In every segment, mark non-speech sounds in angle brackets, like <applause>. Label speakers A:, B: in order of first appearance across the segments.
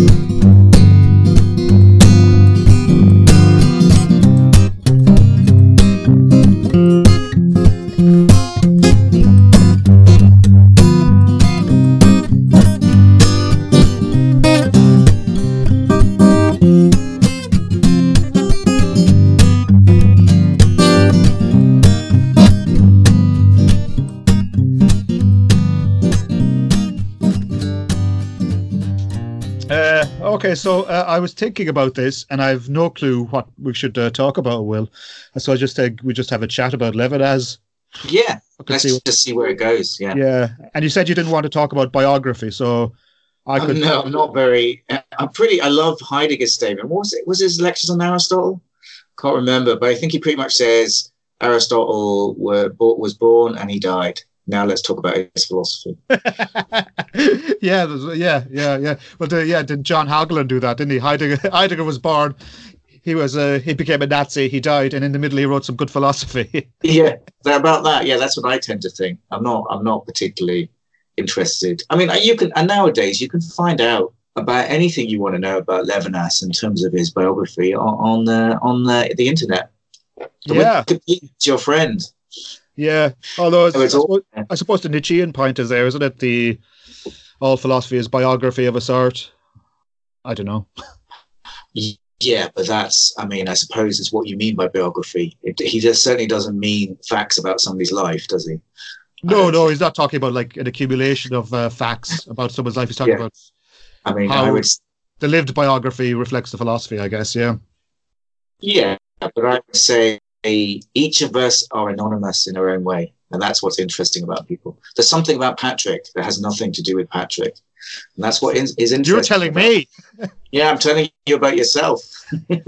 A: Uh, so uh, I was thinking about this, and I've no clue what we should uh, talk about. Will so I just uh, we just have a chat about Levinas.
B: Yeah, let's
A: see what-
B: just see where it goes. Yeah.
A: Yeah, and you said you didn't want to talk about biography, so I
B: I'm,
A: could.
B: no, I'm not very. I'm pretty. I love Heidegger's statement. What was it? Was his lectures on Aristotle? Can't remember, but I think he pretty much says Aristotle were, was born and he died. Now let's talk about his philosophy. <laughs>
A: yeah, yeah, yeah, yeah. Well, the, yeah, did John Hagelin do that? Didn't he? Heidegger, <laughs> Heidegger was born. He was uh, he became a Nazi. He died, and in the middle, he wrote some good philosophy. <laughs>
B: Yeah, about that. Yeah, that's what I tend to think. I'm not. I'm not particularly interested. I mean, you can. And nowadays, you can find out about anything you want to know about Levinas in terms of his biography on, on the on the, the internet. The
A: yeah,
B: your friend.
A: Yeah. Although it's,
B: So it's
A: I,
B: all-
A: suppose, I suppose the Nietzschean point is there, isn't it? The all philosophy is biography of a sort. I don't know.
B: Yeah, but that's, I mean, I suppose it's what you mean by biography. It, he just certainly doesn't mean facts about somebody's life, does he?
A: No, no,
B: think-
A: he's not talking about like an accumulation of uh, facts about someone's life. He's talking
B: Yeah.
A: about
B: I mean,
A: How-
B: I would,
A: the lived biography reflects the philosophy, I guess. Yeah.
B: yeah, but I would say each of us are anonymous in our own way. And that's what's interesting about people. There's something about Patrick that has nothing to do with Patrick. And that's what is, is interesting.
A: You're telling
B: about-
A: me. <laughs>
B: Yeah, I'm telling you about yourself. <laughs> you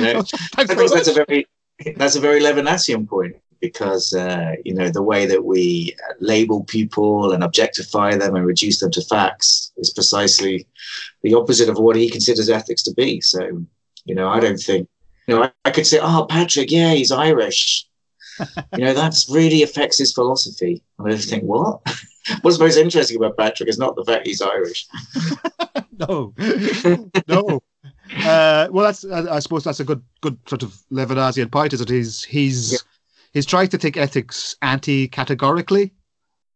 B: know, <laughs> I think that's a very that's a very Levinasian point because uh, you know the way that we label people and objectify them and reduce them to facts is precisely the opposite of what he considers ethics to be. So you know, I don't think you know I, I could say, oh, Patrick, yeah, he's Irish. <laughs> you know, that's really affects his philosophy. I would think, what? <laughs> What's most interesting about Patrick is not the fact he's Irish. <laughs>
A: no, no. Uh, well, that's I, I suppose that's a good good sort of Levinasian point. Is that he's he's
B: Yeah.
A: he's trying to take ethics anti-categorically.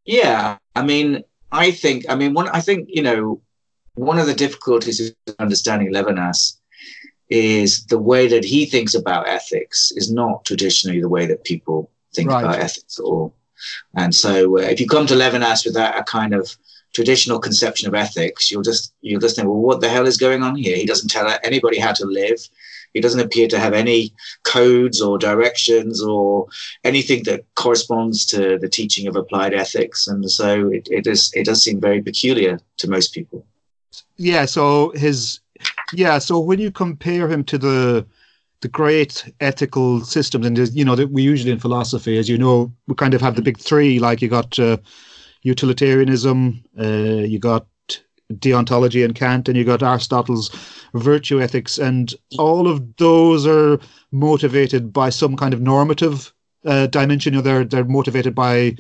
B: Yeah, I mean, I think, I mean, one, I think, you know, one of the difficulties of understanding Levinas is the way that he thinks about ethics is not traditionally the way that people think
A: Right.
B: about ethics at all. And so, uh, if you come to Levinas with that a kind of traditional conception of ethics, you'll just you'll just think, well, what the hell is going on here? He doesn't tell anybody how to live. He doesn't appear to have any codes or directions or anything that corresponds to the teaching of applied ethics, and so it, it is it does seem very peculiar to most people.
A: Yeah. So his yeah. So when you compare him to the the great ethical systems, and you know that we usually in philosophy, as you know, we kind of have the big three. Like you got uh, utilitarianism, uh, you got deontology and Kant, and you got Aristotle's virtue ethics, and all of those are motivated by some kind of normative uh, dimension. You know, they're they're motivated by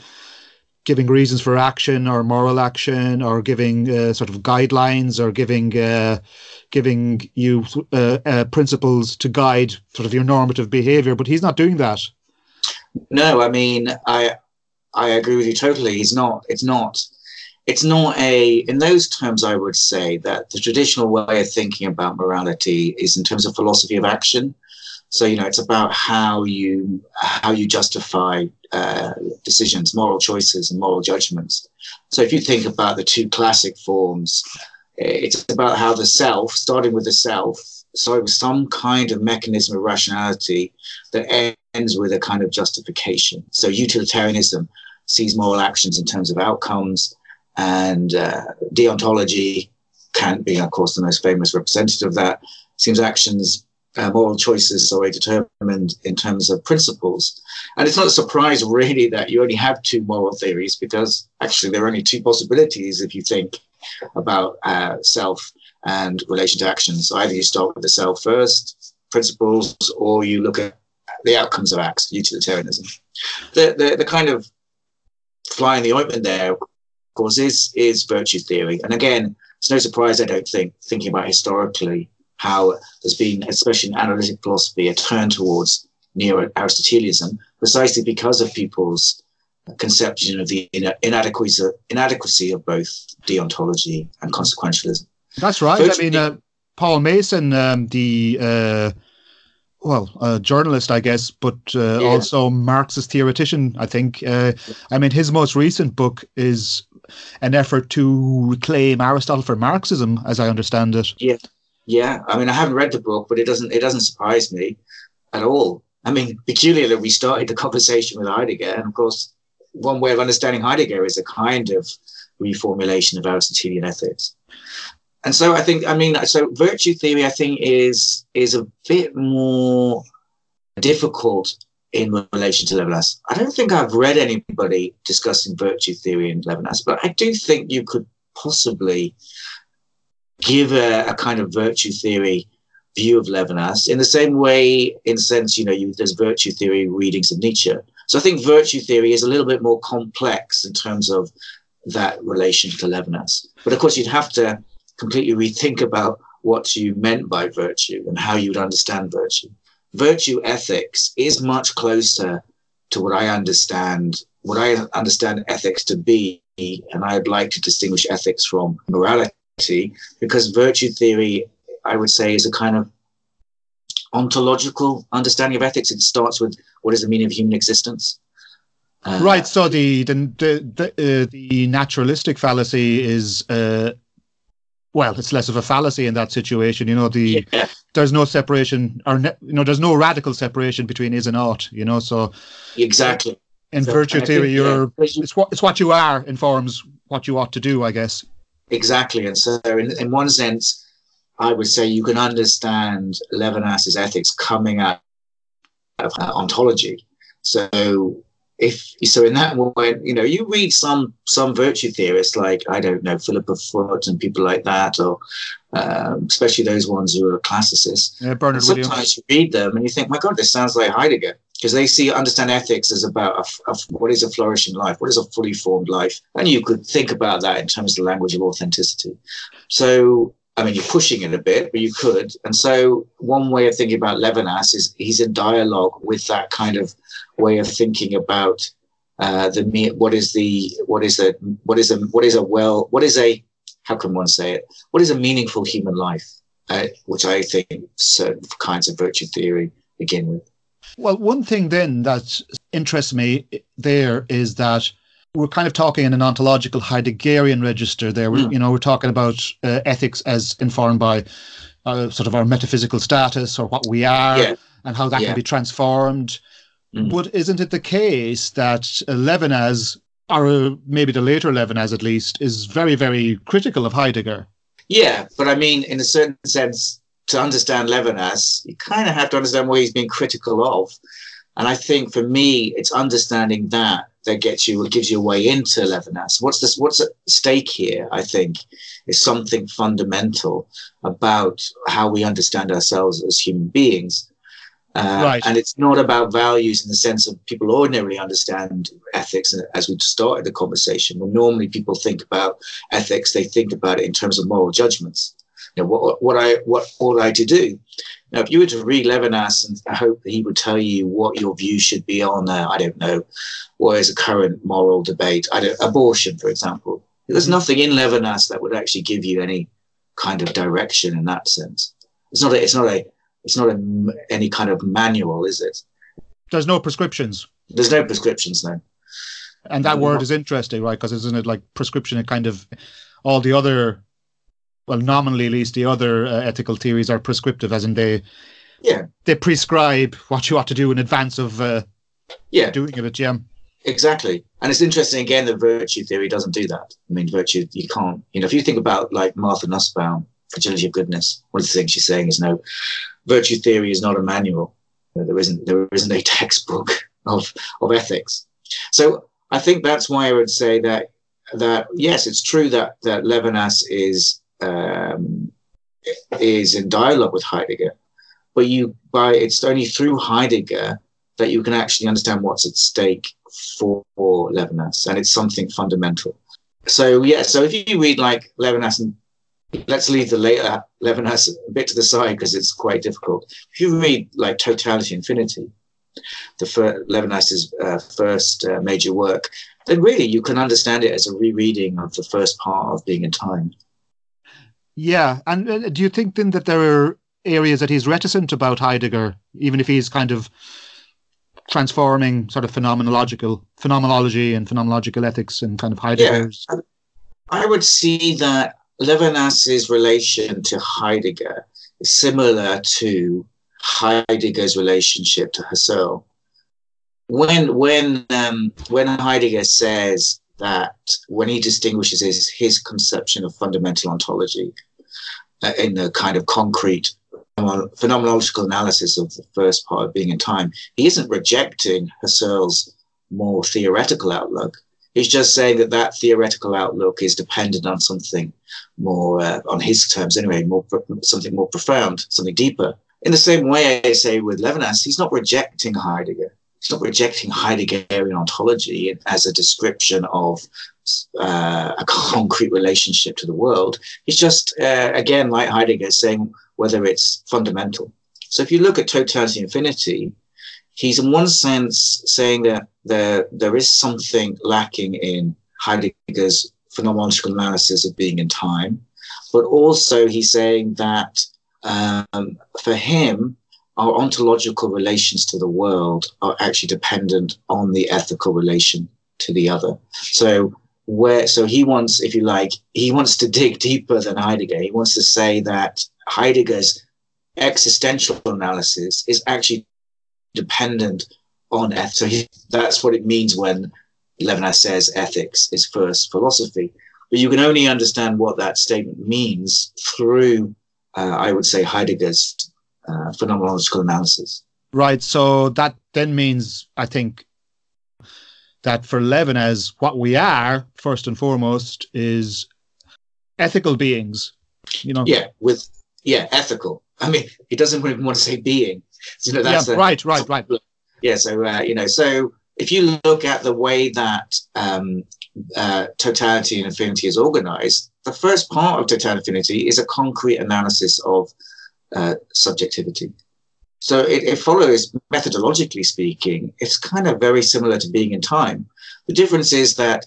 A: giving reasons for action or moral action or giving uh, sort of guidelines or giving uh, giving you uh, uh, principles to guide sort of your normative behavior but he's not doing that
B: No, I mean I I agree with you totally. He's not. It's not. It's not a. In those terms, I would say that the traditional way of thinking about morality is in terms of philosophy of action. So you know, it's about how you how you justify uh, decisions, moral choices, and moral judgments. So if you think about the two classic forms, it's about how the self, starting with the self, so some kind of mechanism of rationality that ends with a kind of justification. So utilitarianism sees moral actions in terms of outcomes, and uh, deontology, Kant being, of course, the most famous representative of that, seems actions, uh, moral choices, sorry, determined in terms of principles. And it's not a surprise, really, that you only have two moral theories because actually there are only two possibilities if you think about uh, self and relation to actions. So either you start with the self first, principles, or you look at the outcomes of acts, utilitarianism. The, the, the kind of fly in the ointment there, of course, is, is virtue theory. And again, it's no surprise, I don't think, thinking about historically how there's been, especially in analytic philosophy, a turn towards neo-Aristotelianism, precisely because of people's conception of the inadequacy, inadequacy of both deontology and consequentialism.
A: That's right. I mean, uh, Paul Mason, um, the uh, well, a journalist, I guess, but uh, yeah. also Marxist theoretician. I think. Uh, I mean, his most recent book is an effort to reclaim Aristotle for Marxism, as I understand it.
B: Yeah, yeah. I mean, I haven't read the book, but it doesn't it doesn't surprise me at all. I mean, peculiarly, we started the conversation with Heidegger, and of course, one way of understanding Heidegger is a kind of reformulation of Aristotelian ethics. And so I think, I mean, so virtue theory, I think, is is a bit more difficult in relation to Levinas. I don't think I've read anybody discussing virtue theory in Levinas, but I do think you could possibly give a, a kind of virtue theory view of Levinas in the same way, in a sense, you know, you, there's virtue theory readings of Nietzsche. So I think virtue theory is a little bit more complex in terms of that relation to Levinas. But of course, you'd have to completely rethink about what you meant by virtue and how you would understand virtue. Virtue ethics is much closer to what I understand, what I understand ethics to be, and I'd like to distinguish ethics from morality, because virtue theory, I would say, is a kind of ontological understanding of ethics. It starts with what is the meaning of human existence.
A: Uh, right. So the the the, uh, the naturalistic fallacy is uh, well, it's less of a fallacy in that situation. You know, the yeah. there's no separation, or ne- you know, there's no radical separation between is and ought. You know, so
B: exactly.
A: In so, virtue theory, think, you're yeah, it's what it's what you are informs what you ought to do, I guess.
B: Exactly, and so in, in one sense, I would say you can understand Levinas's ethics coming out of ontology. So if so in that way you know you read some some virtue theorists like i don't know philippa foot and people like that or um, especially those ones who are classicists
A: yeah, Bernard
B: sometimes
A: Williams.
B: you read them and you think my god this sounds like heidegger because they see understand ethics as about a, a, what is a flourishing life what is a fully formed life and you could think about that in terms of the language of authenticity so I mean, you're pushing it a bit, but you could. And so, one way of thinking about Levinas is he's in dialogue with that kind of way of thinking about uh, the what is the what is a what is a what is a well what is a how can one say it what is a meaningful human life, uh, which I think certain kinds of virtue theory begin with.
A: Well, one thing then that interests me there is that we're kind of talking in an ontological Heideggerian register there. Mm. You know, we're talking about uh, ethics as informed by uh, sort of our metaphysical status or what we are yeah. and how that yeah. can be transformed. Mm. But isn't it the case that Levinas, or uh, maybe the later Levinas at least, is very, very critical of Heidegger?
B: Yeah, but I mean, in a certain sense, to understand Levinas, you kind of have to understand what he's being critical of. And I think for me, it's understanding that that gets you, what gives you a way into Levinas. What's this? What's at stake here? I think is something fundamental about how we understand ourselves as human beings. Uh, right. And it's not about values in the sense of people ordinarily understand ethics as we started the conversation. When normally people think about ethics, they think about it in terms of moral judgments. You know, what, what I what ought I to do? Now, if you were to read Levinas and I hope that he would tell you what your view should be on, uh, I don't know, what is a current moral debate, I don't, abortion, for example. There's mm-hmm. nothing in Levinas that would actually give you any kind of direction in that sense. It's not a, it's not a, it's not a, any kind of manual, is it?
A: There's no prescriptions.
B: There's no prescriptions, no.
A: And that word is interesting, right? Because isn't it like prescription? and kind of all the other well, nominally at least, the other uh, ethical theories are prescriptive, as in they
B: yeah
A: they prescribe what you ought to do in advance of uh,
B: yeah
A: doing it. Yeah,
B: exactly. And it's interesting again that virtue theory doesn't do that. I mean, virtue you can't. You know, if you think about like Martha Nussbaum, fragility of goodness, one of the things she's saying is no, virtue theory is not a manual. there isn't there isn't a textbook <laughs> of of ethics. So I think that's why I would say that that yes, it's true that that Levinas is um, is in dialogue with Heidegger, but you by it's only through Heidegger that you can actually understand what's at stake for, for Levinas, and it's something fundamental. So yeah, so if you read like Levinas and let's leave the later Levinas a bit to the side because it's quite difficult. If you read like Totality Infinity, the first, Levinas's uh, first uh, major work, then really you can understand it as a rereading of the first part of Being in Time.
A: Yeah, and uh, do you think then that there are areas that he's reticent about Heidegger, even if he's kind of transforming sort of phenomenological phenomenology and phenomenological ethics and kind of Heidegger's?
B: Yeah, I would see that Levinas's relation to Heidegger is similar to Heidegger's relationship to Husserl. When when um, when Heidegger says that when he distinguishes his, his conception of fundamental ontology uh, in the kind of concrete phenomenological analysis of the first part of being in time, he isn't rejecting Husserl's more theoretical outlook. He's just saying that that theoretical outlook is dependent on something more, uh, on his terms anyway, more something more profound, something deeper. In the same way, I say with Levinas, he's not rejecting Heidegger. Not rejecting Heideggerian ontology as a description of uh, a concrete relationship to the world. He's just, uh, again, like Heidegger, saying whether it's fundamental. So if you look at totality infinity, he's in one sense saying that there, there is something lacking in Heidegger's phenomenological analysis of being in time, but also he's saying that um, for him, our ontological relations to the world are actually dependent on the ethical relation to the other. So where so he wants, if you like, he wants to dig deeper than Heidegger. He wants to say that Heidegger's existential analysis is actually dependent on ethics. So he, that's what it means when Levinas says ethics is first philosophy. But you can only understand what that statement means through, uh, I would say, Heidegger's uh, phenomenological analysis.
A: Right. So that then means, I think, that for Levinas, what we are, first and foremost, is ethical beings. You know.
B: Yeah, with yeah, ethical. I mean, he doesn't even want to say being. You know, that's
A: yeah, a, right, right, right.
B: Yeah, so uh, you know, so if you look at the way that um, uh, totality and infinity is organized, the first part of totality and infinity is a concrete analysis of uh, subjectivity. So it, it, follows, methodologically speaking, it's kind of very similar to being in time. The difference is that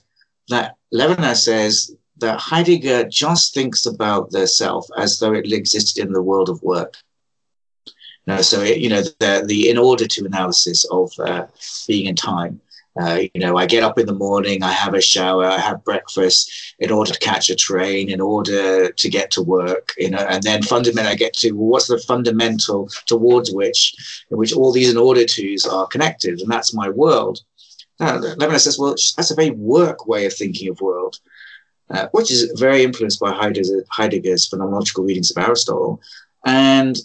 B: that Levinas says that Heidegger just thinks about the self as though it existed in the world of work. No, so it, you know the, the in order to analysis of uh, being in time. Uh, you know, I get up in the morning, I have a shower, I have breakfast in order to catch a train, in order to get to work, you know, and then fundamentally I get to well, what's the fundamental towards which, in which all these in order tos are connected, and that's my world. Now, Levinas says, well, that's a very work way of thinking of world, uh, which is very influenced by Heidegger's, Heidegger's phenomenological readings of Aristotle. And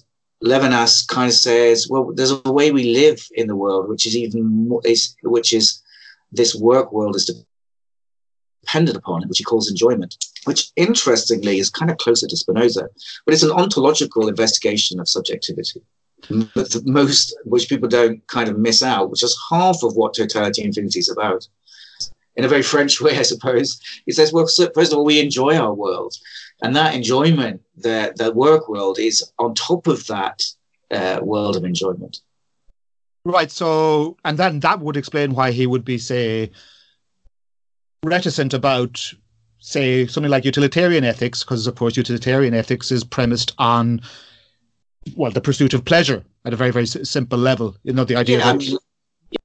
B: Levinas kind of says, well, there's a way we live in the world, which is even more, is, which is this work world is dependent upon, which he calls enjoyment, which interestingly is kind of closer to Spinoza, but it's an ontological investigation of subjectivity. But the most, which people don't kind of miss out, which is half of what totality infinity is about. In a very French <laughs> way, I suppose, he says, well, first of all, we enjoy our world. And that enjoyment, the, the work world, is on top of that uh, world of enjoyment.
A: Right. So, and then that would explain why he would be, say, reticent about, say, something like utilitarian ethics, because of course, utilitarian ethics is premised on, well, the pursuit of pleasure at a very, very simple level. You know, the idea
B: yeah, that. I mean,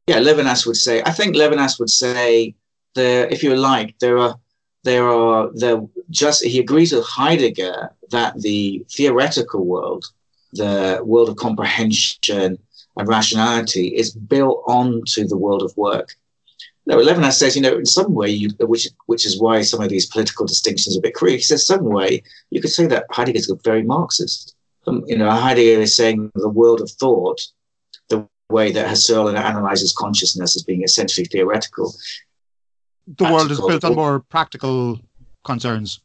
B: yeah, Levinas would say. I think Levinas would say there, if you like, there are there are there just he agrees with Heidegger that the theoretical world, the world of comprehension and rationality is built onto the world of work. Now, Levinas says, you know, in some way, you, which which is why some of these political distinctions are a bit crude. He says, some way, you could say that Heidegger is very Marxist. Um, you know, Heidegger is saying the world of thought, the way that Husserl analyzes consciousness as being essentially theoretical.
A: The world is built on more practical concerns.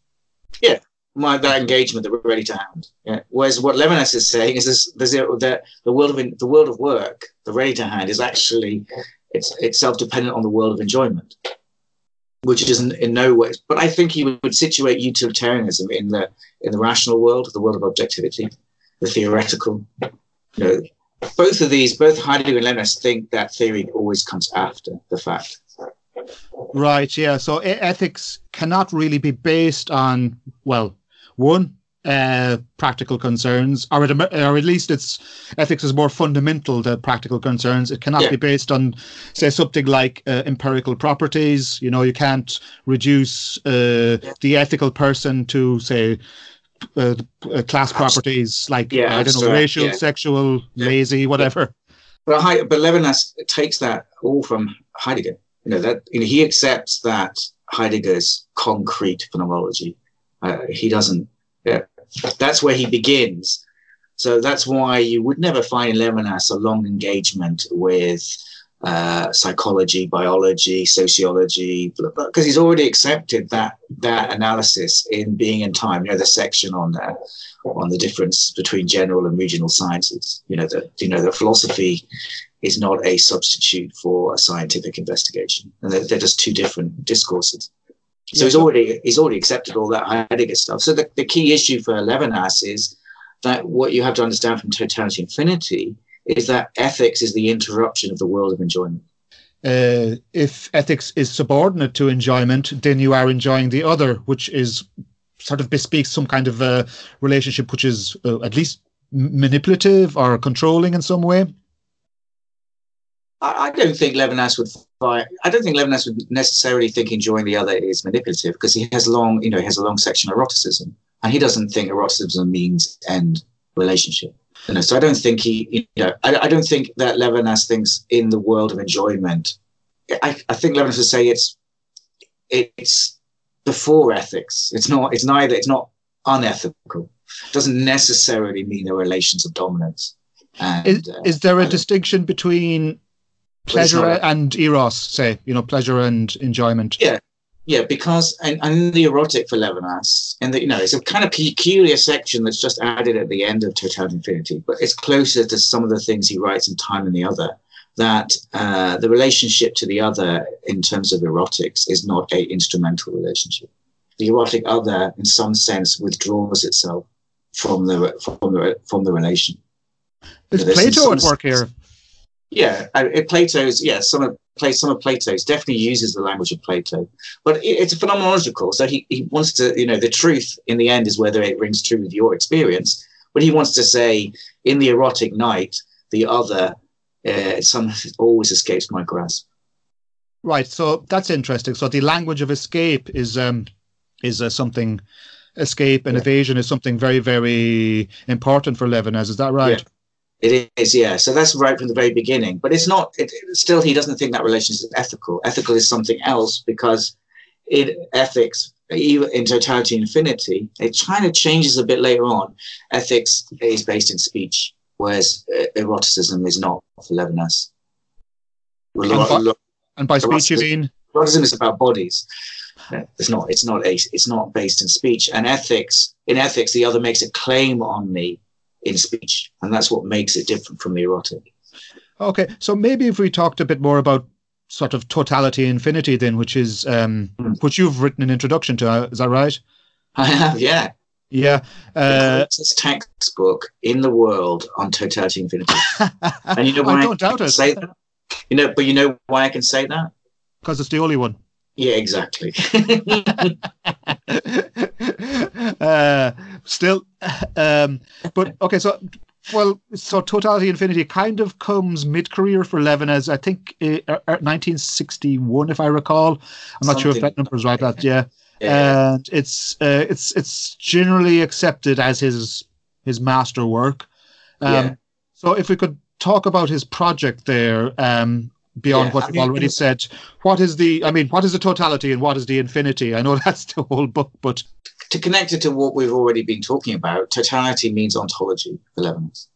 B: Yeah, my, that engagement that we're ready to hand. Yeah. Whereas what Levinas is saying is this, there's the, the world of the world of work, the ready to hand, is actually it's it's self dependent on the world of enjoyment. which isn't in no way. But I think he would situate utilitarianism in the in the rational world, the world of objectivity, the theoretical. You know, both of these, both Heidegger and Levinas think that theory always comes after the fact.
A: Right. Yeah. So ethics cannot really be based on well, one uh, practical concerns, or at, or at least its ethics is more fundamental to practical concerns. It cannot yeah. be based on, say, something like uh, empirical properties. You know, you can't reduce uh, the ethical person to, say, uh, uh, class properties like yeah, I don't know, racial, yeah. sexual, lazy, whatever.
B: But, but Levinas takes that all from Heidegger. You know that you know, he accepts that Heidegger's concrete phenomenology. Uh, he doesn't. Yeah, that's where he begins. So that's why you would never find in Levinas a long engagement with uh, psychology, biology, sociology, because he's already accepted that that analysis in Being and Time. You know, the section on uh, on the difference between general and regional sciences. You know the you know that philosophy is not a substitute for a scientific investigation, and they're, they're just two different discourses. So yeah. he's already he's already accepted all that Heidegger stuff. So the, the key issue for Levinas is that what you have to understand from totality infinity is that ethics is the interruption of the world of enjoyment.
A: Uh, if ethics is subordinate to enjoyment, then you are enjoying the other, which is sort of bespeaks some kind of a relationship which is uh, at least manipulative or controlling in some way.
B: I, I don't think Levinas would fight. I don't think Levinas would necessarily think enjoying the other is manipulative because he has long, you know, he has a long section of eroticism, and he doesn't think eroticism means end relationship. You know, so I don't think he, you know, I, I don't think that Levinas thinks in the world of enjoyment. I, I think Levinas would say it's it's before ethics. It's not. It's neither. It's not unethical. It doesn't necessarily mean the relations of dominance.
A: And, is, uh, is there a distinction between pleasure and eros? Say, you know, pleasure and enjoyment.
B: Yeah, yeah, because and, and the erotic for Levinas, and the, you know, it's a kind of peculiar section that's just added at the end of Totality Infinity, but it's closer to some of the things he writes in Time and the Other. That uh, the relationship to the other in terms of erotics is not a instrumental relationship. The erotic other, in some sense, withdraws itself from the from the from the relation.
A: Is Plato at work here?
B: Yeah, Plato's yeah some of some of Plato's definitely uses the language of Plato, but it, it's a phenomenological. So he he wants to you know the truth in the end is whether it rings true with your experience. But he wants to say in the erotic night, the other uh, some always escapes my grasp.
A: Right. So that's interesting. So the language of escape is um is uh, something escape and yeah. evasion is something very very important for Levinas. Is that right? Yeah.
B: It is, yeah. So that's right from the very beginning. But it's not. It, still, he doesn't think that relationship is ethical. Ethical is something else because in ethics, even in totality infinity, it kind of changes a bit later on. Ethics is based in speech, whereas uh, eroticism is not for Levinas.
A: And by, and by speech, you mean
B: eroticism is about bodies. It's not. It's not. It's not based in speech. And ethics, in ethics, the other makes a claim on me in speech. And that's what makes it different from the erotic.
A: Okay, so maybe if we talked a bit more about sort of totality infinity, then, which is um, mm. which you've written an introduction to, uh, is that right?
B: I have, yeah.
A: Yeah.
B: Uh, the textbook in the world on totality infinity. <laughs> and you know why I don't I doubt it. Say that? You know, but you know why I can say that?
A: Because it's the only one.
B: Yeah, exactly. <laughs> <laughs>
A: uh, still, <laughs> um, but okay. So, well, so totality infinity kind of comes mid-career for Levinas I think uh, 1961, uh, if I recall. I'm not Something sure if that number is right. That yeah. yeah. and it's uh, it's it's generally accepted as his his master work. Um, yeah. So, if we could talk about his project there, um, beyond yeah, what I you've mean, already said. What is the, I mean, what is the totality and what is the infinity? I know <laughs> that's the whole book, but.
B: To connect it to what we've already been talking about, totality means ontology for Levinas.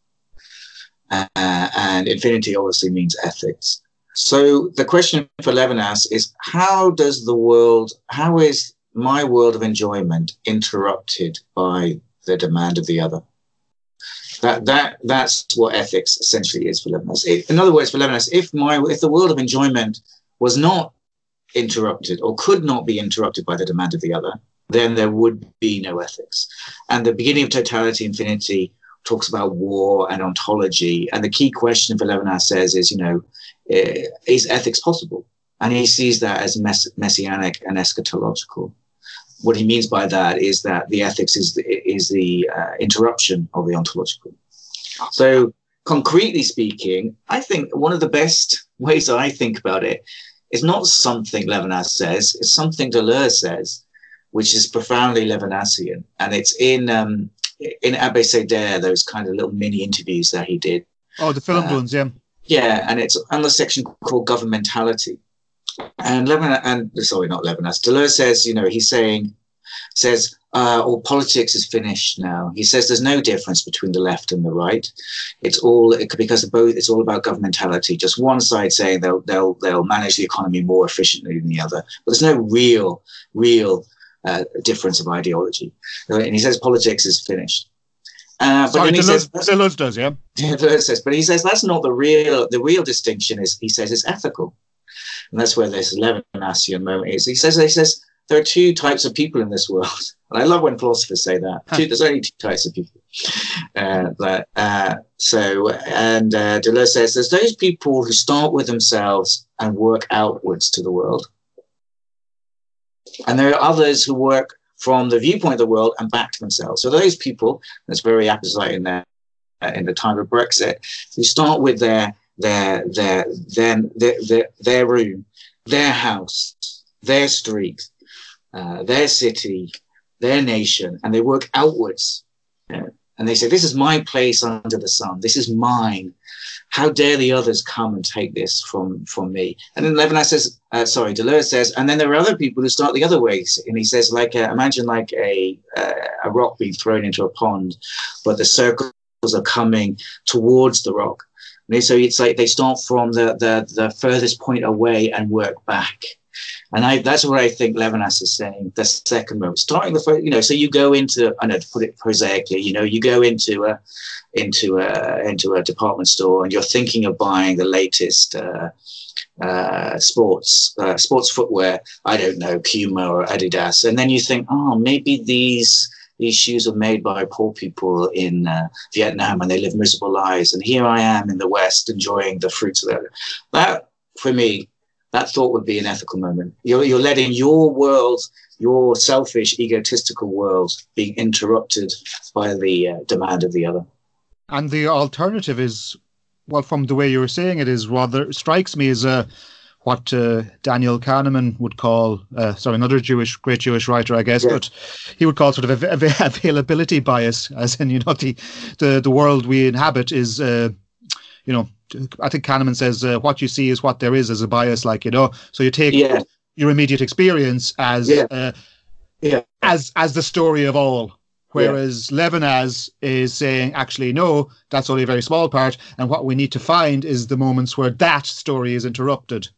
B: Uh, and infinity obviously means ethics. So the question for Levinas is how does the world, how is my world of enjoyment interrupted by the demand of the other? That that that's what ethics essentially is for Levinas. in other words, for Levinas, if my if the world of enjoyment was not interrupted or could not be interrupted by the demand of the other, then there would be no ethics. And the beginning of totality infinity talks about war and ontology. And the key question for Levinas says is, you know, eh, is ethics possible? And he sees that as mess- messianic and eschatological. What he means by that is that the ethics is the, is the uh, interruption of the ontological. So, concretely speaking, I think one of the best ways I think about it is not something Levinas says, it's something Deleuze says, which is profoundly Levinasian. And it's in um, in Abécédaire, those kind of little mini interviews that he did.
A: Oh, the film uh, ones, yeah.
B: Yeah, and it's on the section called governmentality. And Levinas, and sorry, not Levinas, Deleuze says, you know, he's saying, says, uh, all politics is finished now. He says there's no difference between the left and the right. It's all it, because both. It's all about governmentality. Just one side saying they'll they'll they'll manage the economy more efficiently than the other. But there's no real real uh, difference of ideology. And he says politics is finished.
A: Uh, but Sorry, Deleuze, says, Deleuze does, yeah. <laughs>
B: Deleuze says, but he says that's not the real. The real distinction is he says it's ethical, and that's where this Levinasian moment is. He says he says there are two types of people in this world, <laughs> and I love when philosophers say that. Two, there's only two types of people. Uh, but uh, so, and uh, Deleuze says there's those people who start with themselves and work outwards to the world, and there are others who work from the viewpoint of the world and back to themselves. So those people, that's very apposite in their uh, in the time of Brexit, who start with their their their their their, their, their room, their house, their street, uh, their city, their nation, and they work outwards. And they say, This is my place under the sun. This is mine. How dare the others come and take this from, from me? And then Levinas says, uh, sorry, Deleuze says, and then there are other people who start the other ways. And he says, like, uh, imagine like a, uh, a rock being thrown into a pond, but the circles are coming towards the rock. And so it's like they start from the, the, the furthest point away and work back. And I, that's what I think Levinas is saying. The second moment, starting the first, you know, so you go into, I know to put it prosaically, you know, you go into a, into a, into a department store and you're thinking of buying the latest uh, uh, sports, uh, sports footwear. I don't know, Puma or Adidas, and then you think, oh, maybe these these shoes are made by poor people in uh, Vietnam and they live miserable lives. And here I am in the West enjoying the fruits of that. That, for me, that thought would be an ethical moment. You're, you're letting your world, your selfish, egotistical world, be interrupted by the uh, demand of the other.
A: And the alternative is, well, from the way you were saying it, is rather strikes me as a what uh, Daniel Kahneman would call, uh, sorry, another Jewish, great Jewish writer, I guess, yeah. but he would call sort of a, a, <laughs> availability bias, as in, you know, the, the, the world we inhabit is, uh, you know, I think Kahneman says uh, what you see is what there is as a bias, like you know. So you take yeah. your immediate experience as yeah. Uh, yeah. as as the story of all. Whereas yeah. Levinas is saying, actually, no, that's only a very small part, and what we need to find is the moments where that story is interrupted.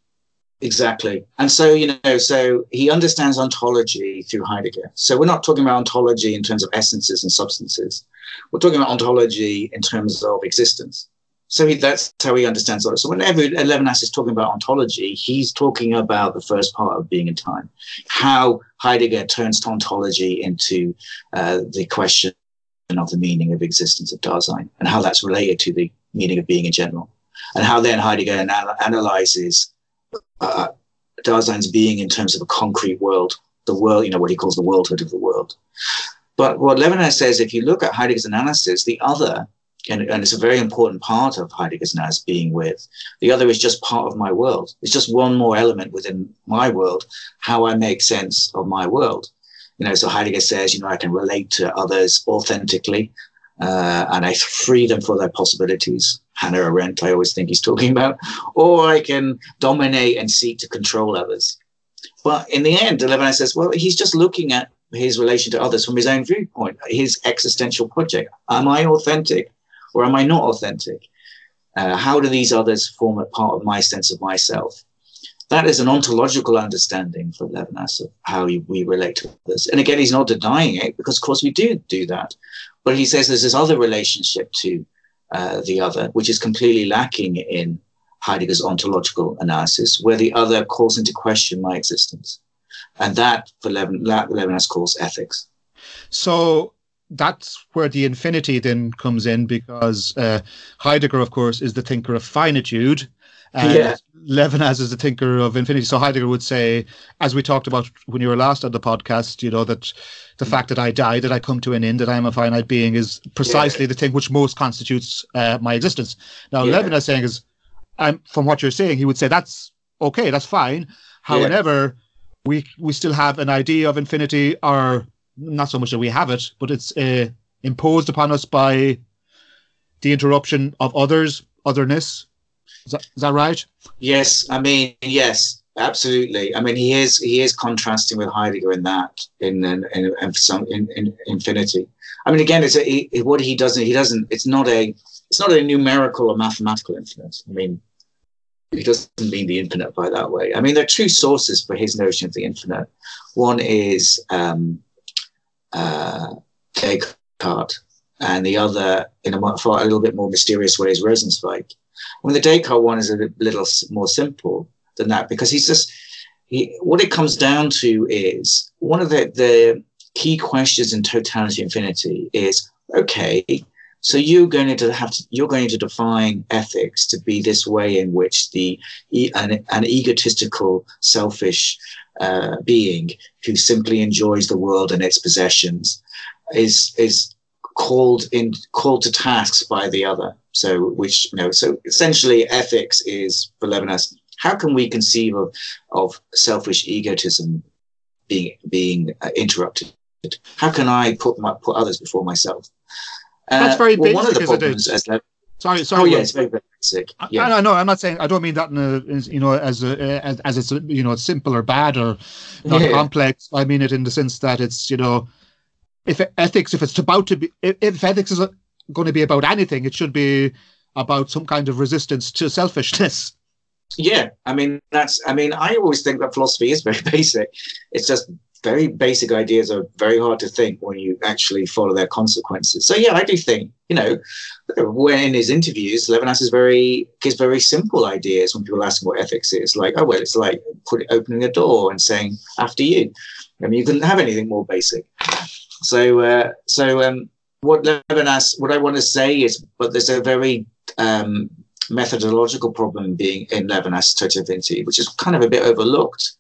B: Exactly. And so, you know, so he understands ontology through Heidegger. So we're not talking about ontology in terms of essences and substances. We're talking about ontology in terms of existence. So he, that's how he understands it. So whenever Levinas is talking about ontology, he's talking about the first part of being in time, how Heidegger turns ontology into uh, the question of the meaning of existence of Dasein, and how that's related to the meaning of being in general, and how then Heidegger anal- analyzes uh, Dasein's being in terms of a concrete world, the world, you know, what he calls the worldhood of the world. But what Levinas says, if you look at Heidegger's analysis, the other and, and it's a very important part of Heidegger's Nas being with. The other is just part of my world. It's just one more element within my world, how I make sense of my world. You know, so Heidegger says, you know, I can relate to others authentically, uh, and I free them for their possibilities. Hannah Arendt, I always think he's talking <laughs> about, or I can dominate and seek to control others. But in the end, Levinas says, well, he's just looking at his relation to others from his own viewpoint, his existential project. Am I authentic? Or am I not authentic? Uh, how do these others form a part of my sense of myself? That is an ontological understanding for Levinas of how we relate to others. And again, he's not denying it because, of course, we do do that. But he says there's this other relationship to uh, the other, which is completely lacking in Heidegger's ontological analysis, where the other calls into question my existence. And that, for Levin, Levinas calls ethics.
A: So that's where the infinity then comes in because uh, Heidegger, of course, is the thinker of finitude. And yeah. Levinas is the thinker of infinity. So Heidegger would say, as we talked about when you were last on the podcast, you know, that the fact that I die, that I come to an end, that I am a finite being is precisely yeah. the thing which most constitutes uh, my existence. Now, yeah. Levinas saying is, um, from what you're saying, he would say that's okay, that's fine. However, we we still have an idea of infinity, or not so much that we have it, but it's uh, imposed upon us by the interruption of others, otherness. Is that, is that right?
B: Yes, I mean yes, absolutely. I mean he is he is contrasting with Heidegger in that in in in, some in, in infinity. I mean again, it's a, what he doesn't he doesn't. It's not a it's not a numerical or mathematical infinite. I mean he doesn't mean the infinite by that way. I mean, there are two sources for his notion of the infinite. One is um, uh, Descartes, and the other, in a, far a little bit more mysterious way, is Rosenzweig. I mean, the Descartes one is a little more simple than that because he's just he, what it comes down to is one of the, the key questions in totality infinity is okay so you're going to have to you're going to define ethics to be this way in which the an, an egotistical, selfish uh, being who simply enjoys the world and its possessions is is called in called to tasks by the other. So which you know so essentially ethics is for Levinas. How can we conceive of of selfish egotism being being uh, interrupted? How can I put my put others before myself?
A: That's uh, very well, basic. One of the problems as Sorry, sorry.
B: Oh yeah, it's very basic. Yeah.
A: I, I know. I'm not saying. I don't mean that in a, you know, as a, as, as it's you know, simple or bad or not yeah. complex. I mean it in the sense that it's you know, if ethics, if it's about to be, if, if ethics is going to be about anything, it should be about some kind of resistance to selfishness.
B: Yeah, I mean that's. I mean, I always think that philosophy is very <laughs> basic. It's just very basic ideas are very hard to think when you actually follow their consequences. So yeah, I do think you know when in his interviews, Levinas is very gives very simple ideas when people ask him what ethics is. Like oh well, it's like put, opening a door and saying after you. I mean, you couldn't have anything more basic. So uh, so um, what Levinas, what I want to say is, but there's a very um, methodological problem being in Levinas Totality, which is kind of a bit overlooked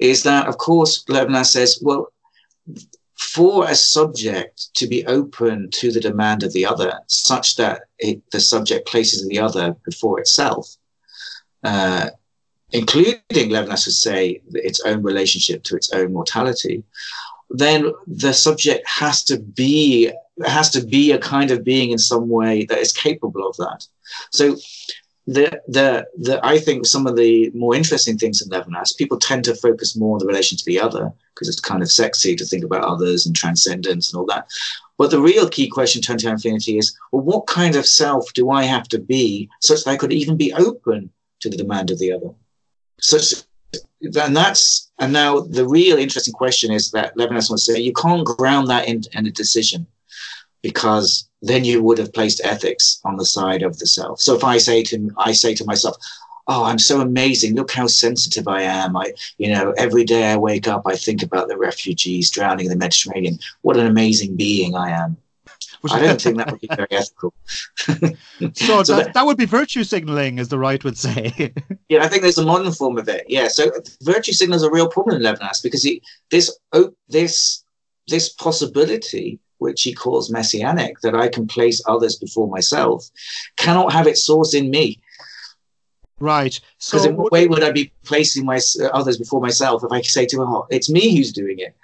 B: is that, of course, Levinas says, well, for a subject to be open to the demand of the other, such that it, the subject places the other before itself, uh, including Levinas would say its own relationship to its own mortality, then the subject has to be has to be a kind of being in some way that is capable of that. So the, the, the, I think some of the more interesting things in Levinas, people tend to focus more on the relation to the other because it's kind of sexy to think about others and transcendence and all that. But the real key question turned to infinity is, well, what kind of self do I have to be such that I could even be open to the demand of the other? Such, and that's, and now the real interesting question is that Levinas to say, you can't ground that in, in a decision because then you would have placed ethics on the side of the self. So if I say to I say to myself, "Oh, I'm so amazing! Look how sensitive I am! I, you know, every day I wake up, I think about the refugees drowning in the Mediterranean. What an amazing being I am!" I don't <laughs> think that would be very ethical. <laughs>
A: so, so that, that, would be virtue signaling, as the right would say. <laughs>
B: yeah, I think there's a modern form of it. Yeah, so virtue signal is a real problem in Levinas because he, this oh, this this possibility which he calls messianic, that I can place others before myself, cannot have its source in me.
A: Right.
B: Because so in what way would I be placing my uh, others before myself if I say to her, "It's me who's doing it"?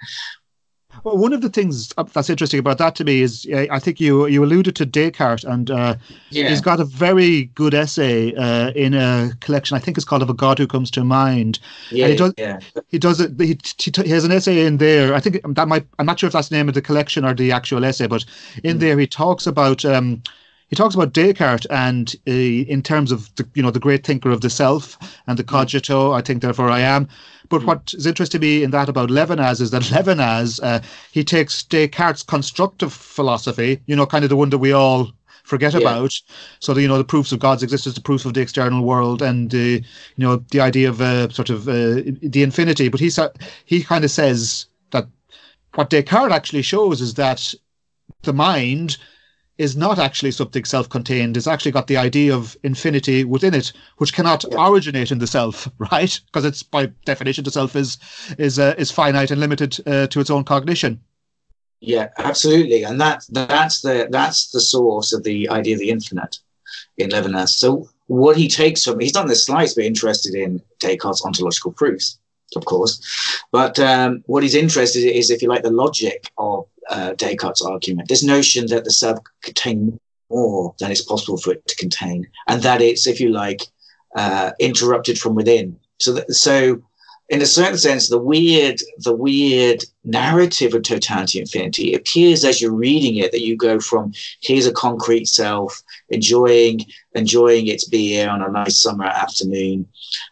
A: Well, one of the things that's interesting about that to me is I think you you alluded to Descartes, and uh, yeah. he's got a very good essay uh, in a collection. I think it's called "Of a God Who Comes to Mind."
B: Yeah,
A: and he
B: does. Yeah.
A: He does it. He, he, has an essay in there. I think that might. I'm not sure if that's the name of the collection or the actual essay, but in mm. there he talks about. Um, he talks about Descartes and uh, in terms of the you know the great thinker of the self and the mm. cogito. I think therefore I am. But mm. what is interesting to me in that about Levinas is that <laughs> Levinas, uh, he takes Descartes' constructive philosophy, you know, kind of the one that we all forget
B: Yeah.
A: about. So the, you know the proofs of God's existence, the proof of the external world, and uh, you know the idea of uh, sort of uh, the infinity. But he sa- he kind of says that what Descartes actually shows is that the mind is not actually something self-contained. It's actually got the idea of infinity within it, which cannot
B: Yeah.
A: originate in the self, <laughs> right? Because it's by definition the self is is uh, is finite and limited uh, to its own cognition.
B: Yeah, absolutely, and that that's the that's the source of the idea of the infinite in Levinas. So what he takes from he's not in the slightest bit interested in Descartes' ontological proofs, of course, but um, what he's interested in is, if you like, the logic of uh, Descartes' argument. This notion that the self contains more than it's possible for it to contain, and that it's, if you like, uh, interrupted from within. So that, so in a certain sense, the weird, the weird narrative of totality infinity appears as you're reading it that you go from here's a concrete self enjoying enjoying its beer on a nice summer afternoon,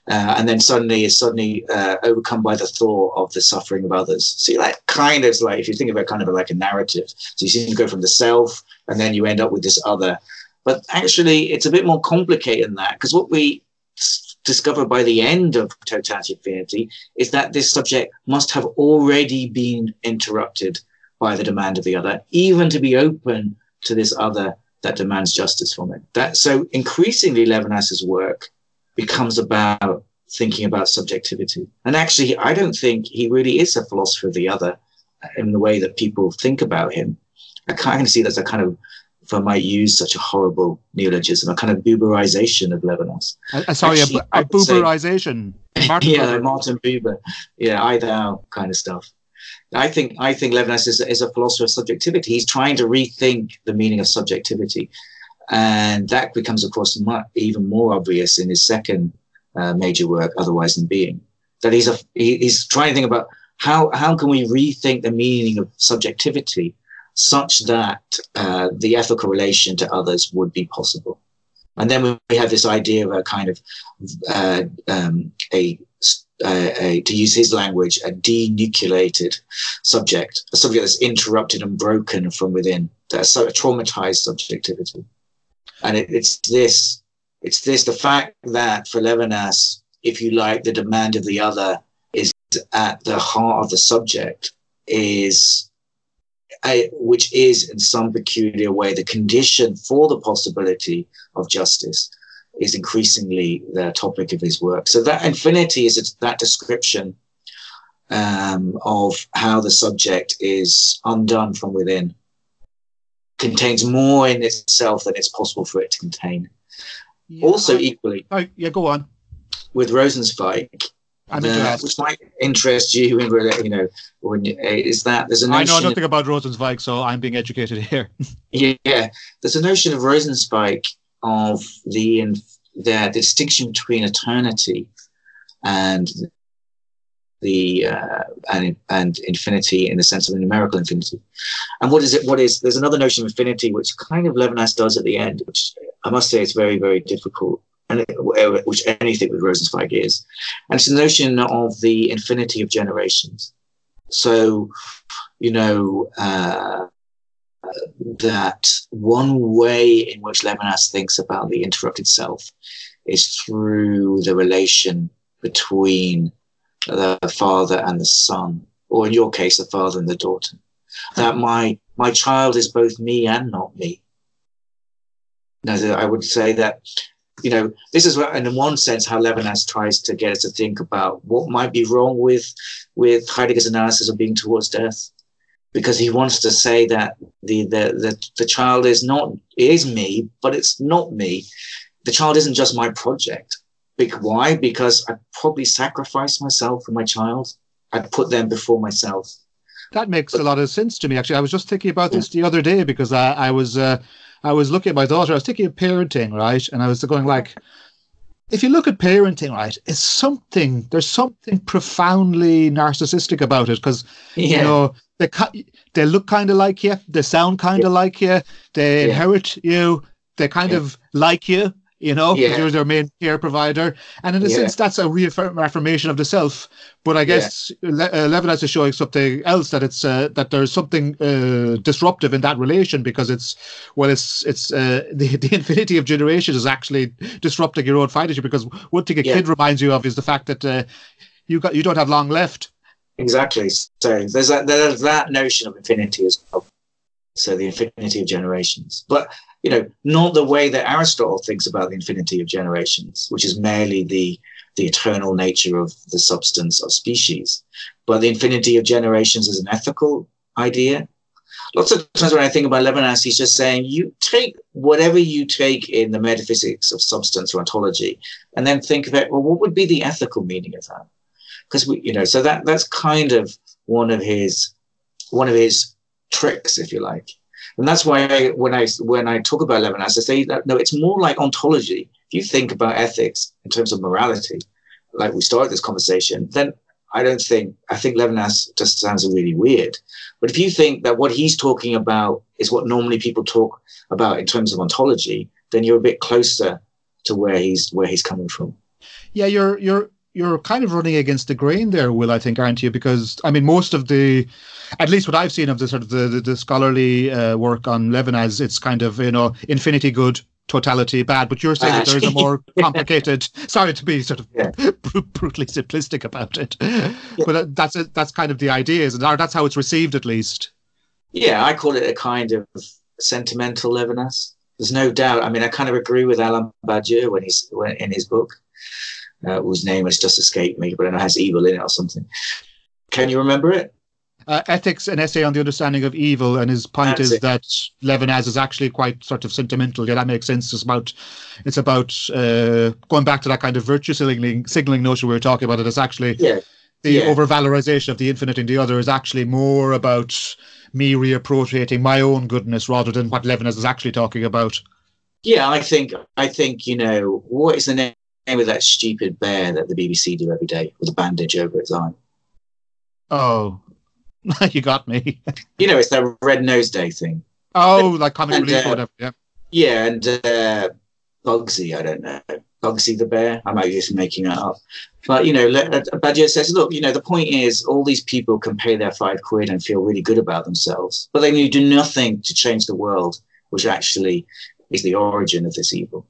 B: uh, and then suddenly is suddenly uh, overcome by the thought of the suffering of others. See, that kind of like if you think of it kind of like a narrative. So you seem to go from the self, and then you end up with this other. But actually, it's a bit more complicated than that because what we discover by the end of totality infinity is that this subject must have already been interrupted by the demand of the other, even to be open to this other that demands justice from it. That so increasingly Levinas's work becomes about thinking about subjectivity. And actually, I don't think he really is a philosopher of the other in the way that people think about him. I kind of see that's a kind of, if I might use such a horrible neologism, a kind of Buberization of Levinas.
A: Uh, uh, sorry,
B: Actually,
A: a, a
B: say-
A: booberization. Martin
B: yeah,
A: Buber.
B: Martin Buber. Yeah, I thou kind of stuff. I think I think Levinas is, is a philosopher of subjectivity. He's trying to rethink the meaning of subjectivity, and that becomes, of course, mu- even more obvious in his second uh, major work, Otherwise Than Being. That he's a he, he's trying to think about how how can we rethink the meaning of subjectivity such that uh, the ethical relation to others would be possible. And then we- have this idea of a kind of uh, um, a, uh, a, to use his language, a denucleated subject, a subject that's interrupted and broken from within, that's so a traumatized subjectivity. And it, it's this, it's this, the fact that for Levinas, if you like, the demand of the other is at the heart of the subject is a, which is in some peculiar way the condition for the possibility of justice is increasingly the topic of his work. So that infinity is that description um, of how the subject is undone from within, contains more in itself than it's possible for it to contain.
A: Yeah,
B: Also,
A: I-
B: equally
A: oh, yeah, go on.
B: with Rosenzweig,
A: I'm
B: the- which might interest you in you know when you, is that there's a
A: I
B: notion I
A: know
B: of-
A: nothing about Rosenzweig, so I'm being educated here. <laughs>
B: Yeah, there's a notion of Rosenzweig of the in, the distinction between eternity and the uh, and and infinity in the sense of a numerical infinity. And what is it? What is there's another notion of infinity which kind of Levinas does at the end, which I must say is very very difficult, and it- which anything with Rosenzweig is, and it's the notion of the infinity of generations. So, you know. Uh, that one way in which Levinas thinks about the interrupted self is through the relation between the father and the son, or in your case, the father and the daughter. That my my child is both me and not me. Now, I would say that you know this is what, in one sense, how Levinas tries to get us to think about what might be wrong with with Heidegger's analysis of being towards death because he wants to say that the, the the the child is not is me, but it's not me. The child isn't just my project. Bec- Why? Because I probably sacrificed myself for my child. I put them before myself.
A: That makes a lot of sense to me. Actually, I was just thinking about this the other day because I, I was uh, I was looking at my daughter. I was thinking of parenting, right? And I was going like, if you look at parenting, right, it's something. There's something profoundly narcissistic about it because
B: Yeah.
A: you know they they look kind of like you, they sound kind of like you, they
B: Yeah.
A: inherit you, they kind
B: Yeah.
A: of like you, you know,
B: Yeah.
A: you're their main care provider. And in a
B: Yeah.
A: sense, that's a reaffirmation of the self. But I guess Le- uh, Levinas is showing something else that it's uh, that there's something uh, disruptive in that relation because it's well, it's it's uh, <laughs> the the infinity of generations is actually disrupting your own fightership because one thing a
B: Yeah.
A: kid reminds you of is the fact that uh, you got you don't have long left.
B: Exactly. So there's that there's that notion of infinity as well. So the infinity of generations, but you know, not the way that Aristotle thinks about the infinity of generations, which is merely the the eternal nature of the substance of species, but the infinity of generations is an ethical idea. Lots of times when I think about Levinas, he's just saying you take whatever you take in the metaphysics of substance or ontology, and then think it. Well, what would be the ethical meaning of that? because we you know so that that's kind of one of his one of his tricks if you like. And that's why I, when i when i talk about levinas i say that no it's more like ontology. If you think about ethics in terms of morality like we started this conversation then i don't think i think levinas just sounds really weird. But if you think that what he's talking about is what normally people talk about in terms of ontology then you're a bit closer to where he's where he's coming from.
A: Yeah, you're you're you're kind of running against the grain there, Will. I think, aren't you? Because I mean, most of the, at least what I've seen of the sort of the the, the scholarly uh, work on Levinas, it's kind of you know infinity good, totality bad. But you're saying that there is a <laughs> more complicated. sorry to be sort of
B: Yeah.
A: br- brutally simplistic about it, but that's it. That's kind of the idea, is it? That's how it's received, at least.
B: Yeah, I call it a kind of sentimental Levinas. There's no doubt. I mean, I kind of agree with Alain Badiou when he's when, in his book, uh, whose name has just escaped me, but I know it has evil in it or something. Can you remember it?
A: Uh, ethics, an essay on the understanding of evil, and his point
B: That's
A: is
B: it.
A: that Levinas is actually quite sort of sentimental. Yeah, that makes sense. It's about it's about uh, going back to that kind of virtue signaling signaling notion we were talking about. It is actually
B: Yeah,
A: the
B: yeah.
A: overvalorization of the infinite in the other is actually more about me reappropriating my own goodness rather than what Levinas is actually talking about.
B: yeah. I think I think you know what is the name of that stupid bear that the BBC do every day with a bandage over its eye.
A: Oh, <laughs> you got me. <laughs>
B: You know, it's that Red Nose Day thing.
A: Oh, like comic
B: And,
A: relief
B: uh,
A: or whatever. Yeah.
B: Yeah, and uh, Bugsy, I don't know. Bugsy the bear. I might be just making that up. But, you know, uh, says, look, you know, the point is all these people can pay their five quid and feel really good about themselves, but they do nothing to change the world, which actually is the origin of this evil.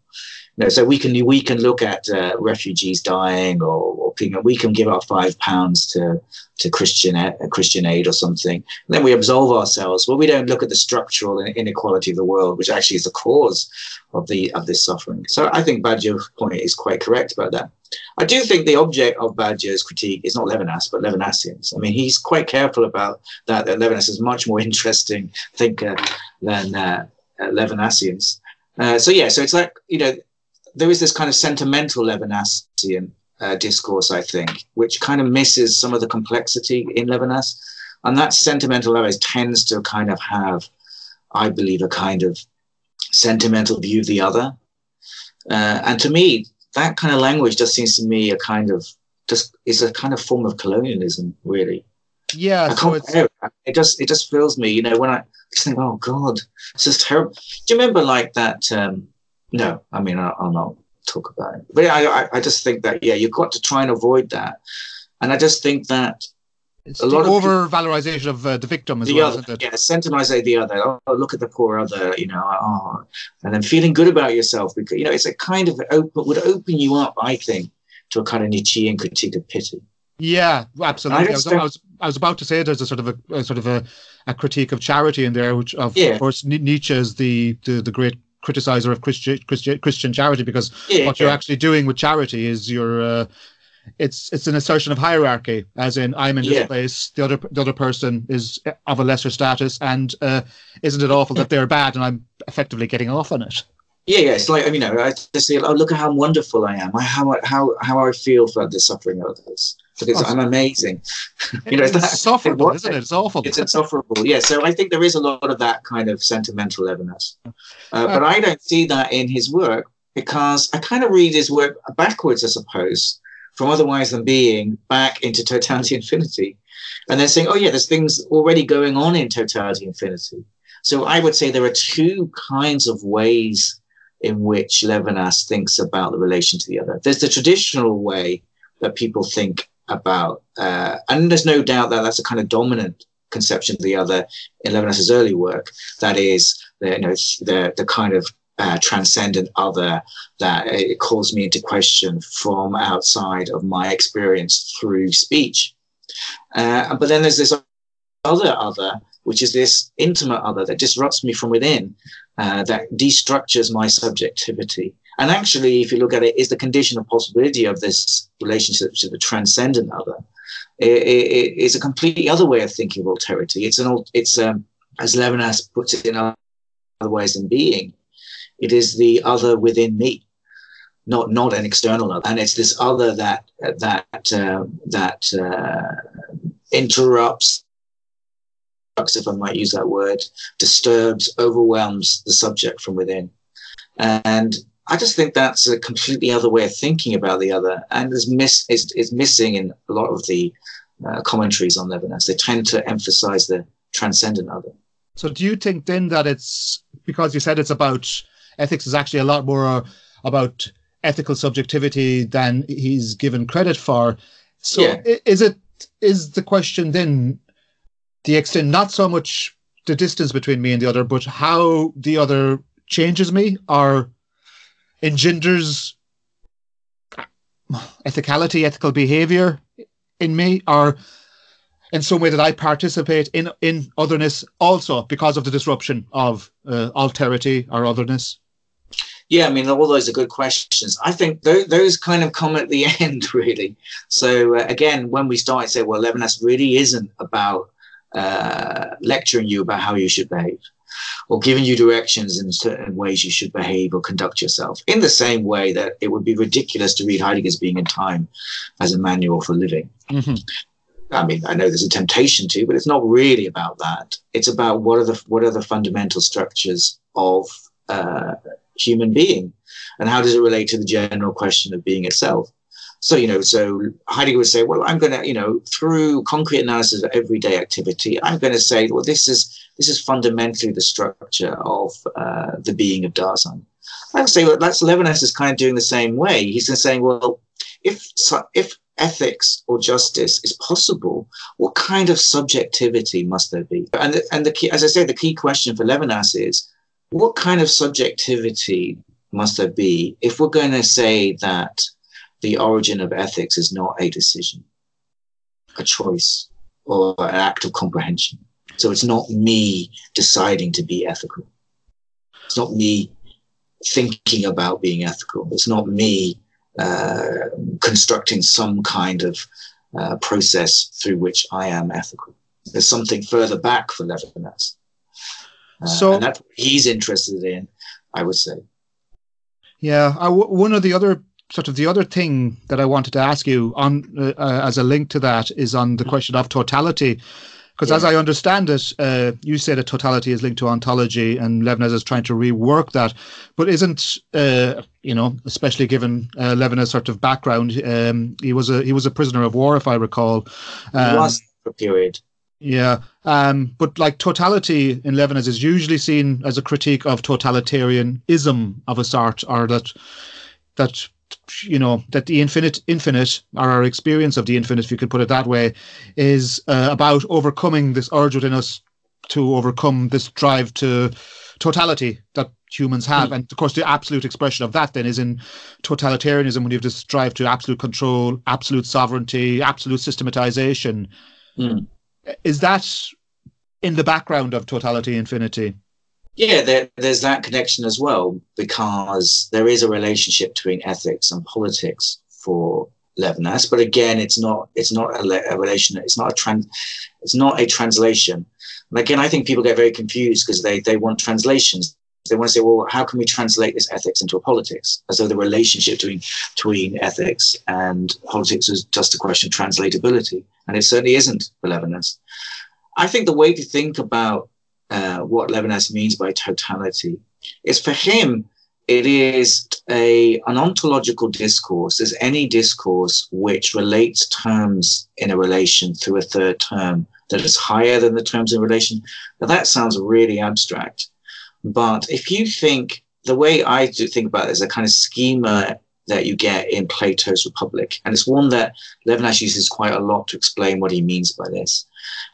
B: Know, so we can we can look at uh, refugees dying, or, or people, we can give our five pounds to to Christian a- Christian aid or something. And then we absolve ourselves, but we don't look at the structural inequality of the world, which actually is the cause of the of this suffering. So I think Badiou's point is quite correct about that. I do think the object of Badiou's critique is not Levinas, but Levinasians. I mean, he's quite careful about that. That Levinas is much more interesting thinker than uh, uh, Levinasians. Uh, so yeah, so it's like you know, there is this kind of sentimental Levinasian uh, discourse, I think, which kind of misses some of the complexity in Levinas, and that sentimental Levinas tends to kind of have, I believe, a kind of sentimental view of the other. Uh, and to me, that kind of language just seems to me a kind of just is a kind of form of colonialism, really.
A: Yeah.
B: I
A: So it's
B: it. It just it just fills me, you know, when I <laughs> just think, oh God, it's just terrible. Do you remember like that? Um, no, I mean, I, I'll not talk about it. But I, I, I just think that yeah, you've got to try and avoid that. And I just think that
A: it's
B: a lot of
A: over valorization of uh, the victim as
B: the
A: well,
B: other,
A: isn't it?
B: yeah, sentimize the other. Oh, look at the poor other, you know, oh, and then feeling good about yourself because you know it's a kind of open would open you up, I think, to a kind of Nietzschean critique of pity.
A: Yeah, absolutely. I, was, I was I was about to say there's a sort of a, a sort of a, a critique of charity in there, which of
B: Yeah.
A: course Ni- Nietzsche is the, the the great criticizer of Christian Christian Christian charity because
B: Yeah,
A: what you're
B: yeah.
A: actually doing with charity is you're uh, it's it's an assertion of hierarchy, as in I'm in this
B: Yeah.
A: place, the other the other person is of a lesser status, and uh, isn't it awful that they're bad and I'm effectively getting off on it?
B: Yeah, yeah. It's like you know, I just say, oh, look at how wonderful I am. I, how I- how how I feel for the suffering of others because
A: Oh.
B: I'm amazing. <laughs> you know,
A: it's
B: that,
A: insufferable,
B: what-
A: isn't it? It's awful.
B: It's insufferable. Yeah. So I think there is a lot of that kind of sentimental evidence, uh, but I don't see that in his work because I kind of read his work backwards, I suppose, from otherwise than being back into totality infinity, and then saying, oh yeah, there's things already going on in totality infinity. So I would say there are two kinds of ways in which Levinas thinks about the relation to the other. There's the traditional way that people think about, uh, and there's no doubt that that's a kind of dominant conception of the other in Levinas's early work. That is, the, you know, the the kind of uh, transcendent other that it calls me into question from outside of my experience through speech. Uh, but then there's this other other, which is this intimate other that disrupts me from within, uh, that destructures my subjectivity. And actually, if you look at it, is the condition of possibility of this relationship to the transcendent other. It, it, it's a completely other way of thinking of alterity. It's an, old, it's um, as Levinas puts it in other ways than being it is the other within me, not not an external other. And it's this other that that uh, that uh, interrupts, if I might use that word, disturbs, overwhelms the subject from within. And I just think that's a completely other way of thinking about the other, and is miss is, is missing in a lot of the uh, commentaries on Levinas. They tend to emphasize the transcendent other.
A: So, do you think then that it's because you said it's about ethics is actually a lot more uh, about ethical subjectivity than he's given credit for. So yeah. is it is the question then the extent not so much the distance between me and the other, but how the other changes me or engenders ethicality, ethical behavior in me, or in some way that I participate in in otherness also because of the disruption of uh, alterity or otherness?
B: Yeah, I mean, all those are good questions. I think th- those kind of come at the <laughs> end, really. So uh, again, when we start, say, well, Levinas really isn't about uh, lecturing you about how you should behave or giving you directions in certain ways you should behave or conduct yourself. In the same way that it would be ridiculous to read Heidegger's Being and Time as a manual for living. Mm-hmm. I mean, I know there's a temptation to, but it's not really about that. It's about what are the what are the fundamental structures of uh, human being and how does it relate to the general question of being itself so you know so heidegger would say well i'm going to you know through concrete analysis of everyday activity i'm going to say well this is this is fundamentally the structure of uh, the being of dasein i would say that's levinas is kind of doing the same way he's saying well if if ethics or justice is possible, what kind of subjectivity must there be? And the, and the key, as I say, the key question for Levinas is what kind of subjectivity must there be if we're going to say that the origin of ethics is not a decision, a choice, or an act of comprehension? So it's not me deciding to be ethical. It's not me thinking about being ethical. It's not me uh, constructing some kind of uh, process through which I am ethical. There's something further back for Levinas. Uh, so that's what he's interested in, I would say.
A: Yeah, I, one of the other sort of the other thing that I wanted to ask you on uh, uh, as a link to that is on the question of totality. Because yeah. as I understand it, uh, you say that totality is linked to ontology, and Levinas is trying to rework that. But isn't uh, you know, especially given uh, Levinas' sort of background, um, he was a he was a prisoner of war, if I recall.
B: Um, he was for a period.
A: Yeah, um, but like totality in Levinas is usually seen as a critique of totalitarianism of a sort, or that that you know that the infinite infinite or our experience of the infinite if you could put it that way is uh, about overcoming this urge within us to overcome this drive to totality that humans have mm. and of course the absolute expression of that then is in totalitarianism when you have this drive to absolute control absolute sovereignty absolute systematization mm is that in the background of totality infinity?
B: Yeah, there, there's that connection as well because there is a relationship between ethics and politics for Levinas, but again, it's not it's not a, a relation. It's not a trans. It's not a translation. And again, I think people get very confused because they they want translations. They want to say, well, how can we translate this ethics into a politics? As though the relationship between between ethics and politics is just a question of translatability and it certainly isn't for Levinas. I think the way to think about uh, what Levinas means by totality is for him, it is a, an ontological discourse as any discourse which relates terms in a relation through a third term that is higher than the terms in relation. Now, that sounds really abstract. But if you think the way I do think about it is a kind of schema that you get in Plato's Republic. And it's one that Levinas uses quite a lot to explain what he means by this.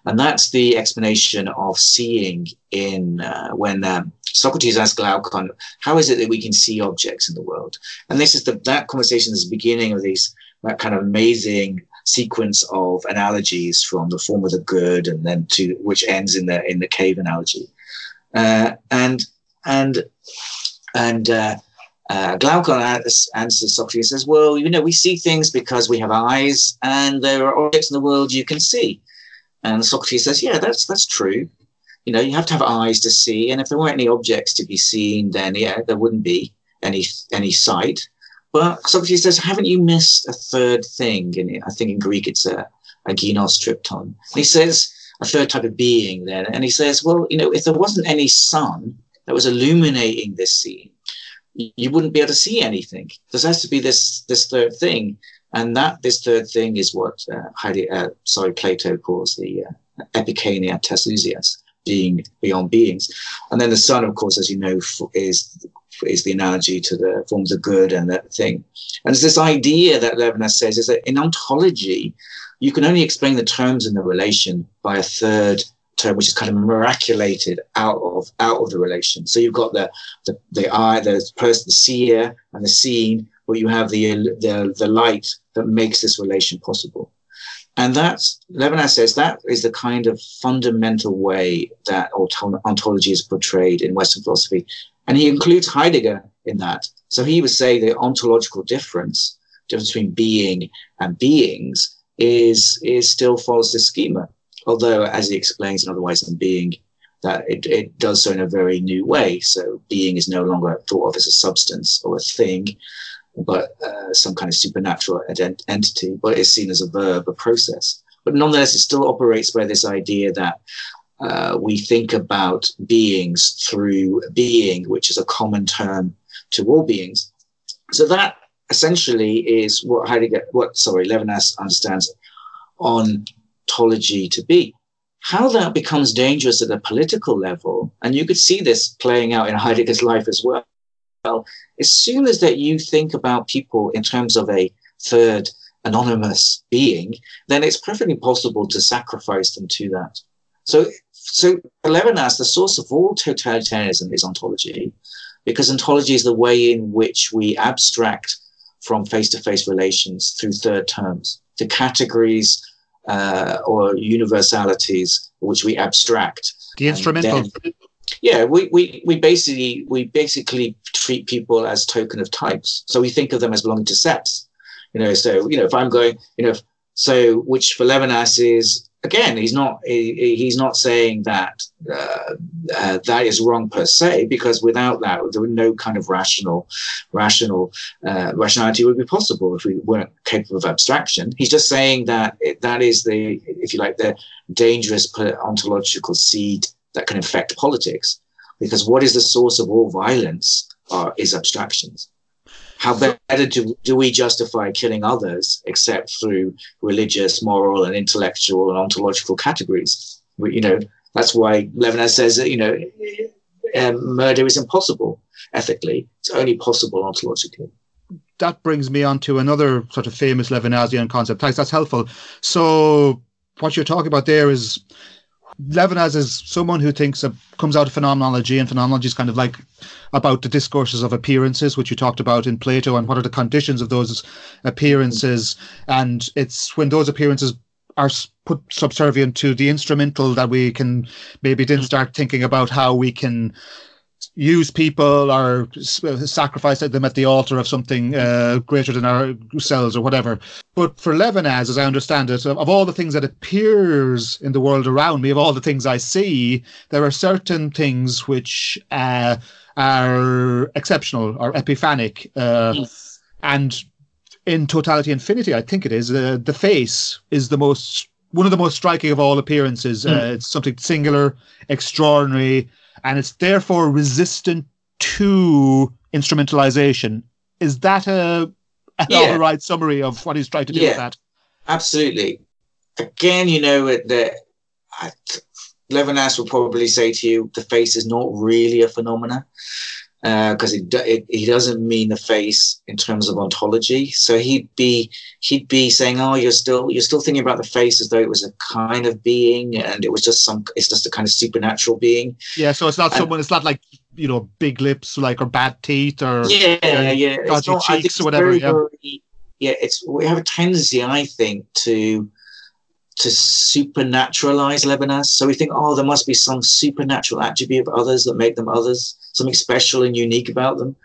B: And that's the explanation of seeing in uh, when um, Socrates asks Glaucon, how is it that we can see objects in the world? And this is the, that conversation is the beginning of these, that kind of amazing sequence of analogies from the form of the good and then to which ends in the, in the cave analogy. Uh, and, and, and, uh, uh, Glaucon answers Socrates says, Well, you know, we see things because we have eyes, and there are objects in the world you can see. And Socrates says, Yeah, that's that's true. You know, you have to have eyes to see, and if there weren't any objects to be seen, then yeah, there wouldn't be any any sight. But Socrates says, Haven't you missed a third thing? And I think in Greek it's a, a genos triton. And he says, a third type of being then. And he says, Well, you know, if there wasn't any sun that was illuminating this scene, you wouldn't be able to see anything. There has to be this this third thing, and that this third thing is what uh, uh, sorry Plato calls the uh, tesousias, being beyond beings, and then the sun, of course, as you know, is is the analogy to the forms of good and that thing. And it's this idea that Levinas says is that in ontology, you can only explain the terms in the relation by a third term, which is kind of miraculated out of out of the relation. So you've got the the, the eye, the person, the seer, and the seen, but you have the the the light that makes this relation possible. And that's Levinas says that is the kind of fundamental way that ontology is portrayed in Western philosophy, and he includes Heidegger in that. So he would say the ontological difference, difference between being and beings, is is still follows the schema although as he explains in Otherwise Than Being, that it, it does so in a very new way. So being is no longer thought of as a substance or a thing, but uh, some kind of supernatural entity, but it's seen as a verb, a process. But nonetheless, it still operates by this idea that uh, we think about beings through being, which is a common term to all beings. So that essentially is what Heidegger, what sorry, Levinas understands on ontology to be. How that becomes dangerous at a political level, and you could see this playing out in Heidegger's life as well. Well, as soon as that you think about people in terms of a third anonymous being, then it's perfectly possible to sacrifice them to that. So, so Levinas, the source of all totalitarianism is ontology, because ontology is the way in which we abstract from face-to-face relations through third terms to categories uh, or universalities which we abstract.
A: The instrumental. Then,
B: yeah, we, we, we basically we basically treat people as token of types. So we think of them as belonging to sets. You know, so you know, if I'm going, you know, so which for Levinas is again, he's not he, he's not saying that uh, uh, that is wrong per se, because without that, there would no kind of rational rational uh, rationality would be possible if we weren't capable of abstraction. He's just saying that that is the, if you like, the dangerous ontological seed that can affect politics, because what is the source of all violence are, is abstractions how better do, do we justify killing others except through religious, moral, and intellectual and ontological categories? We, you know, that's why Levinas says that, you know, um, murder is impossible ethically. It's only possible ontologically.
A: That brings me on to another sort of famous Levinasian concept. Thanks, that's helpful. So what you're talking about there is Levinas is someone who thinks of, comes out of phenomenology, and phenomenology is kind of like about the discourses of appearances, which you talked about in Plato, and what are the conditions of those appearances. And it's when those appearances are put subservient to the instrumental that we can maybe then mm. start thinking about how we can use people or sacrifice them at the altar of something uh, greater than ourselves or whatever. But for Levinas, as I understand it, of all the things that appears in the world around me, of all the things I see, there are certain things which uh, are exceptional or epiphanic. Uh, yes. And in totality infinity, I think it is, uh, the face is the most one of the most striking of all appearances. Mm. Uh, it's something singular, extraordinary, and it's therefore resistant to instrumentalization. Is that a an yeah. all right summary of what he's trying to do yeah, with that?
B: Absolutely. Again, you know that Levinas will probably say to you, the face is not really a phenomena. Because uh, it, he doesn't mean the face in terms of ontology. So he'd be he'd be saying, "Oh, you're still you're still thinking about the face as though it was a kind of being, and it was just some it's just a kind of supernatural being."
A: Yeah, so it's not and, someone. It's not like you know big lips, like or bad teeth, or
B: yeah, uh, yeah,
A: dodgy not, cheeks or whatever.
B: Very,
A: yeah.
B: Very, yeah, it's we have a tendency, I think, to to supernaturalize Levinas. So we think, oh, there must be some supernatural attribute of others that make them others, something special and unique about them.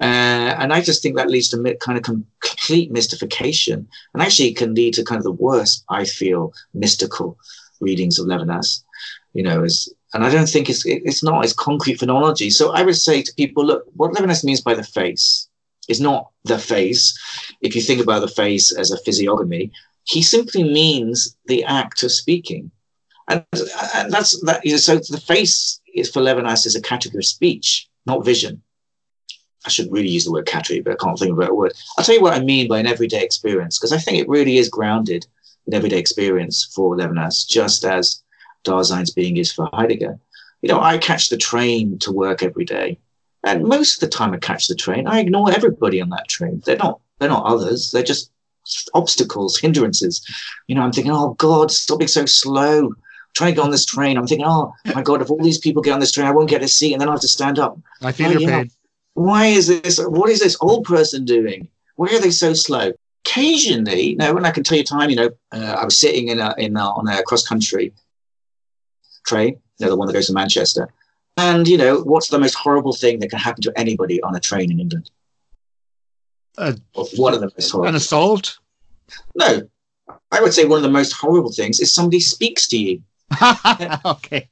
B: Uh, and I just think that leads to kind of com- complete mystification, and actually can lead to kind of the worst, I feel, mystical readings of Levinas. You know, as and I don't think it's it's not it's concrete phenomenology. So I would say to people, look, what Levinas means by the face is not the face. If you think about the face as a physiognomy, he simply means the act of speaking. And, and that's that. You know, So the face is for Levinas is a category of speech, not vision. I should really use the word category, but I can't think of a better word. I'll tell you what I mean by an everyday experience, because I think it really is grounded in everyday experience for Levinas, just as Dasein's being is for Heidegger. You know, I catch the train to work every day. And most of the time I catch the train, I ignore everybody on that train. They're not they're not others. They're just obstacles, hindrances. You know, I'm thinking, oh God, stop being so slow. Trying to get on this train. I'm thinking, oh my God, if all these people get on this train, I won't get a seat and then I have to stand up.
A: I feel
B: oh,
A: your
B: yeah.
A: pain.
B: Why is this? What is this old person doing? Why are they so slow? Occasionally, you know, when I can tell you time, you know, uh, I was sitting in a, in a, on a cross country train, you know, the one that goes to Manchester. And, you know, what's the most horrible thing that can happen to anybody on a train in England?
A: Uh,
B: one of the most horrible.
A: An assault?
B: No. I would say one of the most horrible things is somebody speaks to you. <laughs>
A: okay.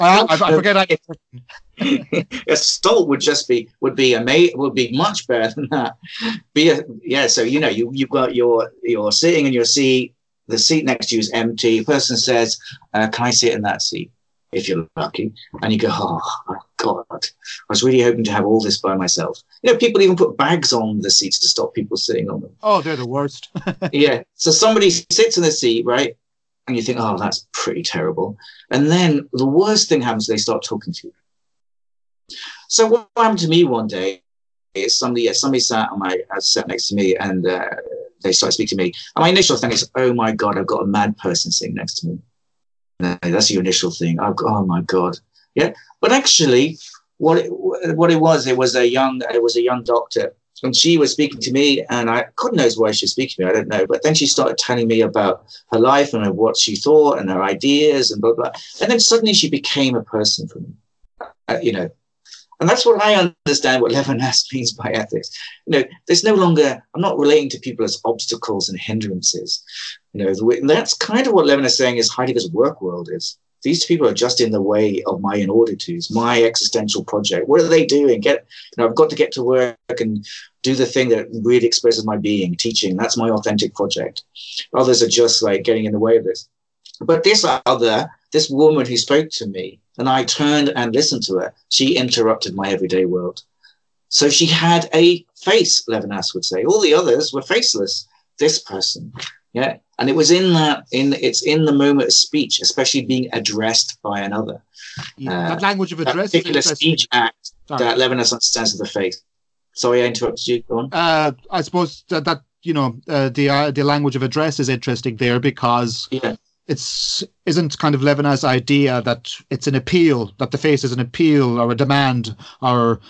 A: I, I, forget. I...
B: assault would just be would be a amazing. Would be much better than that. Be a, yeah. So you know you you've got your you're sitting in your seat. The seat next to you is empty. A person says, uh, "Can I sit in that seat?" if you're lucky, and you go, oh god, I was really hoping to have all this by myself. You know, people even put bags on the seats to stop people sitting on them.
A: Oh, they're the worst. <laughs>
B: yeah. So somebody sits in the seat, right? And you think, oh, that's pretty terrible. And then the worst thing happens, they start talking to you. So what happened to me one day is somebody, somebody sat on my, uh, sat next to me and uh, they started speaking to me. And my initial thing is, oh my God, I've got a mad person sitting next to me. That's your initial thing. Oh, oh my God. Yeah. But actually, what it, what it was, it was a young, it was a young doctor, and she was speaking to me, and I couldn't know why she was speaking to me. I don't know. But then she started telling me about her life and what she thought and her ideas and blah blah. And then suddenly she became a person for me. Uh, you know, and that's what I understand what Levinas <laughs> means by ethics. You know, there's no longer, I'm not relating to people as obstacles and hindrances. You know, that's kind of what Levinas is saying is Heidegger's work world is. These people are just in the way of my inauditus, my existential project. What are they doing? Get, you know, I've got to get to work and do the thing that really expresses my being, teaching. That's my authentic project. Others are just like getting in the way of this. But this other, this woman who spoke to me, and I turned and listened to her, she interrupted my everyday world. So she had a face, Levinas would say. All the others were faceless. This person, yeah. And it was in that, in it's in the moment of speech, especially being addressed by another.
A: Yeah, that uh, language of address.
B: That particular speech act Sorry. that Levinas understands of the face. Sorry, I interrupted you. Go on.
A: Uh, I suppose that, that you know uh, the uh, the language of address is interesting there because
B: yeah
A: it's isn't kind of Levinas' idea that it's an appeal, that the face is an appeal or a demand, or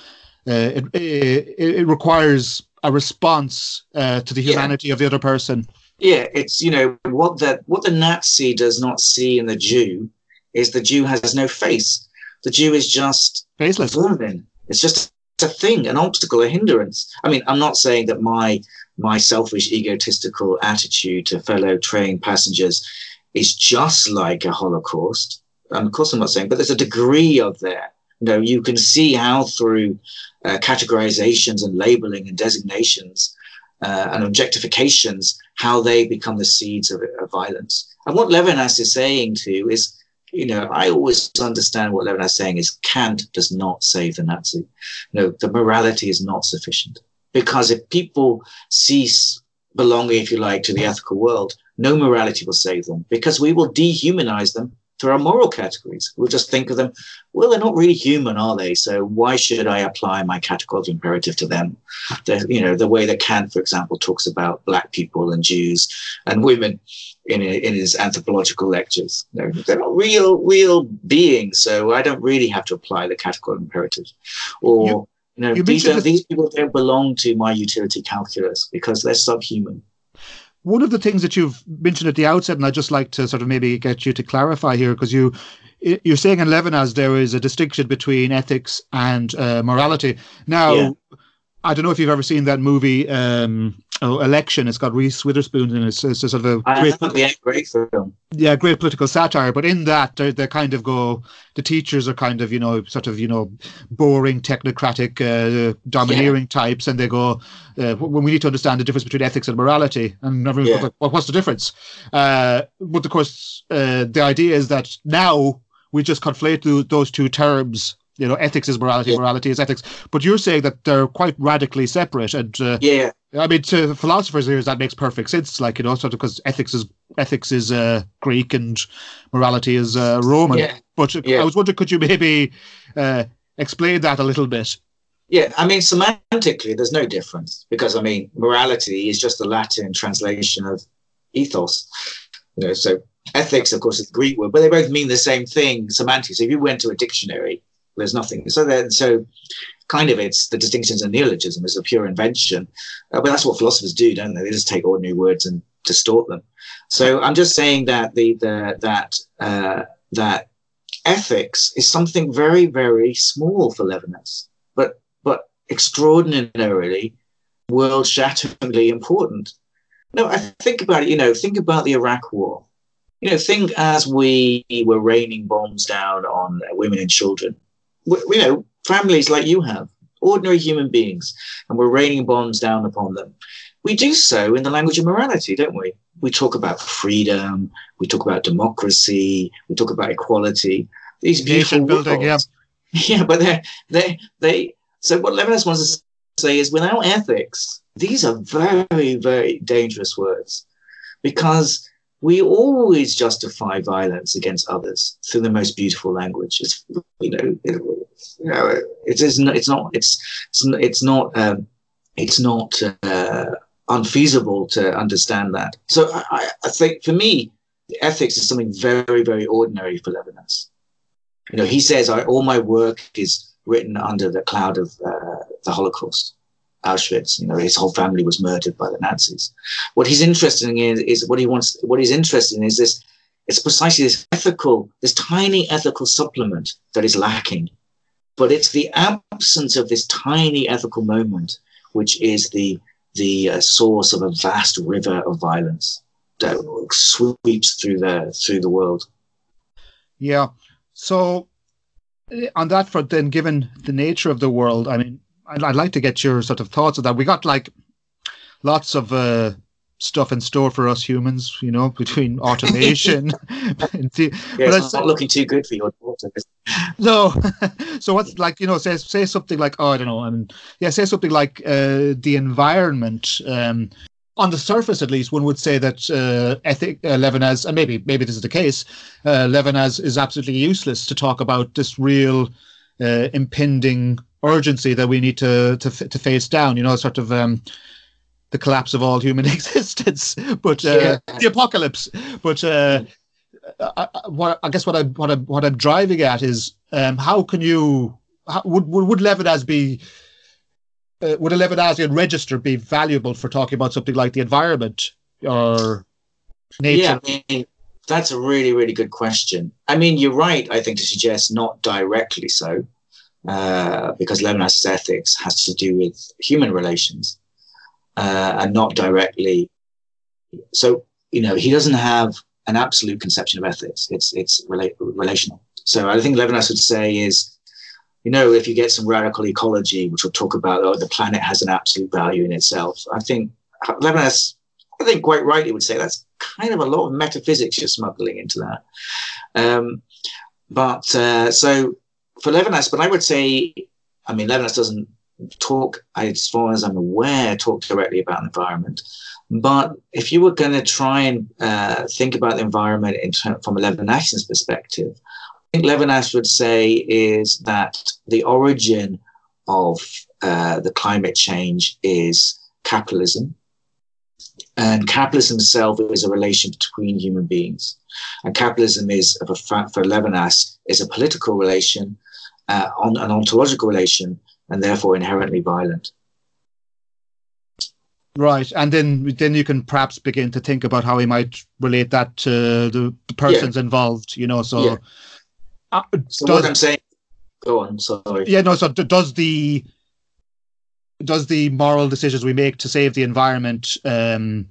A: uh, it, it, it requires a response uh, to the humanity yeah. of the other person.
B: Yeah, it's you know what the what the Nazi does not see in the Jew is the Jew has no face. The Jew is just
A: faceless.
B: Vermin. It's just a thing, an obstacle, a hindrance. I mean, I'm not saying that my my selfish, egotistical attitude to fellow train passengers is just like a Holocaust. And of course, I'm not saying, but there's a degree of there. You know, you can see how through uh, categorizations and labeling and designations uh, and objectifications, how they become the seeds of, of, violence. And what Levinas is saying to is, you know, I always understand what Levinas is saying is Kant does not save the Nazi. No, the morality is not sufficient because if people cease belonging, if you like, to the ethical world, no morality will save them because we will dehumanize them there are moral categories. We'll just think of them, well, they're not really human, are they? So why should I apply my categorical imperative to them? The, you know, the way that Kant, for example, talks about black people and Jews and women in, in his anthropological lectures. Know, they're not real, real beings, so I don't really have to apply the categorical imperative. Or, you, you know, you these, these people don't belong to my utility calculus because they're subhuman.
A: One of the things that you've mentioned at the outset, and I'd just like to sort of maybe get you to clarify here, because you you're saying in Levinas there is a distinction between ethics and uh, morality. Now, yeah. I don't know if you've ever seen that movie, um, oh, Election. It's got Reese Witherspoon in it. It's, it's a sort of a
B: great, yeah, great film.
A: Yeah, great political satire. But in that, they they kind of go. The teachers are kind of you know sort of you know boring, technocratic, uh, domineering yeah. types, and they go uh, when we need to understand the difference between ethics and morality, and everyone's yeah. like, well, what's the difference? Uh, but of course, uh, the idea is that now we just conflate those two terms you know, ethics is morality, yeah. morality is ethics. But you're saying that they're quite radically separate. And uh,
B: yeah, I
A: mean, to philosophers' ears, that makes perfect sense. Like you know, sort of because ethics is ethics is uh, Greek and morality is uh, Roman. Yeah. But yeah. I was wondering, could you maybe uh, explain that a little bit?
B: Yeah, I mean, semantically, there's no difference because I mean, morality is just the Latin translation of ethos. You know, so ethics, of course, is the Greek word, but they both mean the same thing semantically. So if you went to a dictionary there's nothing. So so kind of it's the distinctions of neologism is a pure invention, uh, but that's what philosophers do, don't they? They just take ordinary words and distort them. So I'm just saying that the the that uh, that ethics is something very very small for Levinas, but but extraordinarily world-shatteringly important. No, I think about it. You know, think about the Iraq War. You know, think as we were raining bombs down on women and children you know, families like you have, ordinary human beings, and we're raining bombs down upon them. We do so in the language of morality, don't we? We talk about freedom, we talk about democracy, we talk about equality. These beautiful building, yeah. <laughs> Yeah, but they they they. So what Levinas wants to say is, without ethics, these are very very dangerous words, because we always justify violence against others through the most beautiful language. It's you know, it, you know, it is not, it's not it's it's not um, it's not uh, unfeasible to understand that. So I, I think for me, ethics is something very very ordinary for Levinas. You know, he says all my work is written under the cloud of uh, the Holocaust. Auschwitz. You know, his whole family was murdered by the Nazis. What he's interested in is, is what he wants. What he's interested in is this. It's precisely this ethical, this tiny ethical supplement that is lacking. But it's the absence of this tiny ethical moment which is the the uh, source of a vast river of violence that sweeps through the through the world.
A: Yeah. So eh, on that front, then, given the nature of the world, I mean, I'd, I'd like to get your sort of thoughts of that. We got like lots of uh, stuff in store for us humans, you know, <laughs> between <laughs> automation.
B: and the, yeah, but it's not looking too good for your daughter.
A: No. <laughs> so what's like, you know, say say something like, oh, I don't know, I mean, yeah, say something like uh, the environment. Um, on the surface, at least, one would say that uh, ethic uh, Levinas, and maybe maybe this is the case, uh, Levinas is absolutely useless to talk about this real uh, impending urgency that we need to to to face down. You know, sort of um, the collapse of all human <laughs> existence, but uh, yeah. the apocalypse. But uh, I, what I guess what I what I what I'm driving at is um, how can you how, would would, would Levinas be uh, would a Levinasian register be valuable for talking about something like the environment or nature?
B: Yeah, I mean, that's a really really good question. I mean, you're right. I think to suggest not directly so. Uh, because Levinas's ethics has to do with human relations uh, and not directly. So you know he doesn't have an absolute conception of ethics. It's it's rela- relational. So I think Levinas would say is, you know, if you get some radical ecology, which we'll talk about oh the planet has an absolute value in itself. I think Levinas, I think quite rightly would say that's kind of a lot of metaphysics you're smuggling into that. Um, but uh, so for Levinas, but I would say, I mean, Levinas doesn't talk, as far as I'm aware, talk directly about environment. But if you were going to try and uh, think about the environment in from a perspective, I think Levinas would say is that the origin of uh, the climate change is capitalism. And capitalism itself is a relation between human beings. And capitalism is, for Levinas, is a political relation, uh, on an ontological relation, and therefore inherently violent.
A: Right, and then then you can perhaps begin to think about how we might relate that to the, persons yeah. involved. You know, so.
B: Yeah. Uh, so does, what I'm saying. Go on. Sorry.
A: Yeah. No. So does the does the moral decisions we make to save the environment um,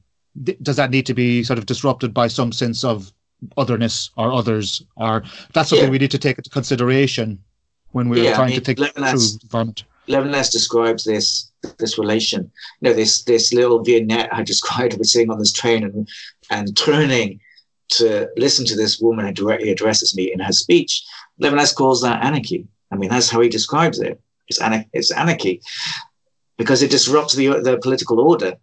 A: does that need to be sort of disrupted by some sense of otherness or others or that's something yeah. we need to take into consideration when we're yeah, trying I mean, to think Levinas, environment.
B: Levinas describes this this relation, you know, this this little vignette I <laughs> described of sitting on this train and and turning to listen to this woman who directly addresses me in her speech. Levinas calls that anarchy. I mean, that's how he describes it. It's, ana- it's anarchy because it disrupts the the political order.